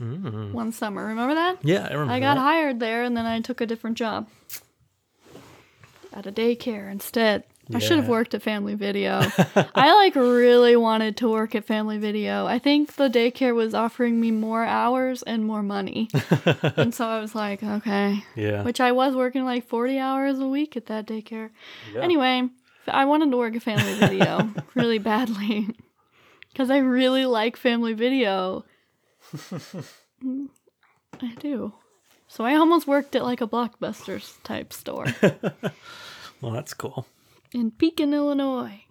Speaker 2: Mm.
Speaker 1: one summer. Remember that?
Speaker 2: Yeah, I remember.
Speaker 1: I got
Speaker 2: that.
Speaker 1: hired there, and then I took a different job at a daycare instead. I should have worked at Family Video. I like really wanted to work at Family Video. I think the daycare was offering me more hours and more money. and so I was like, okay.
Speaker 2: Yeah.
Speaker 1: Which I was working like 40 hours a week at that daycare.
Speaker 2: yeah.
Speaker 1: Anyway, I wanted to work at Family Video really badly because I really like Family Video. I do. So I almost worked at like a Blockbusters type store
Speaker 2: Well, that's cool.
Speaker 1: in Pekin, Illinois.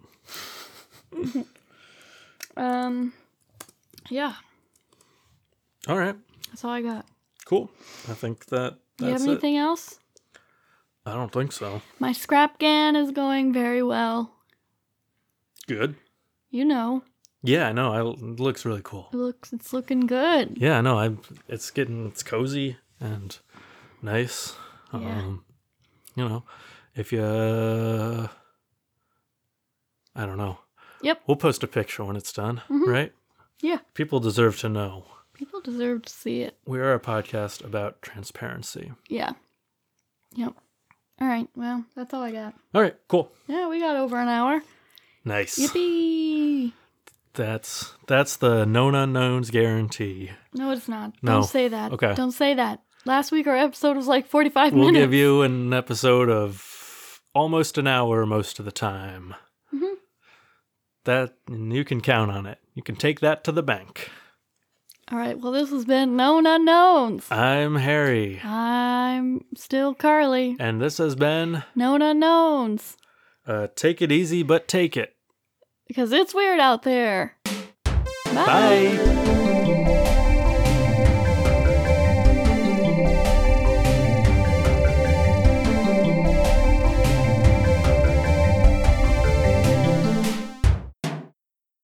Speaker 1: um, yeah,
Speaker 2: All right.
Speaker 1: that's all I got.
Speaker 2: Cool. I think that
Speaker 1: Do you have
Speaker 2: it.
Speaker 1: anything else?
Speaker 2: I don't think so.
Speaker 1: My scrap gan is going very well.
Speaker 2: Good.
Speaker 1: You know,
Speaker 2: Yeah, I know. I, it looks really cool.
Speaker 1: it looks it's looking good.
Speaker 2: Yeah, I know. I it's getting it's cozy and nice.
Speaker 1: Yeah.
Speaker 2: Um, you know, if you, uh, I don't know.
Speaker 1: Yep.
Speaker 2: We'll post a picture when it's done,
Speaker 1: Mhm.
Speaker 2: right?
Speaker 1: Yeah,
Speaker 2: People deserve to know.
Speaker 1: people deserve to see it.
Speaker 2: We are a podcast about transparency.
Speaker 1: Yeah. Yep. All right. Well, that's all I got.
Speaker 2: All right, cool,
Speaker 1: Yeah, we got over an hour.
Speaker 2: nice.
Speaker 1: Yippee!
Speaker 2: That's that's the known unknowns guarantee.
Speaker 1: No, it's not.
Speaker 2: No.
Speaker 1: Don't say that.
Speaker 2: Okay.
Speaker 1: Don't say that. Last week our episode was like 45
Speaker 2: We'll
Speaker 1: minutes.
Speaker 2: give you an episode of almost an hour most of the time.
Speaker 1: Mhm.
Speaker 2: That and you can count on it. You can take that to the bank.
Speaker 1: All right. Well, this has been Known Unknowns.
Speaker 2: I'm Harry,
Speaker 1: I'm still Carly.
Speaker 2: and this has been
Speaker 1: Known Unknowns.
Speaker 2: uh, Take It Easy But Take It.
Speaker 1: Because it's weird out there. Bye.
Speaker 2: Bye.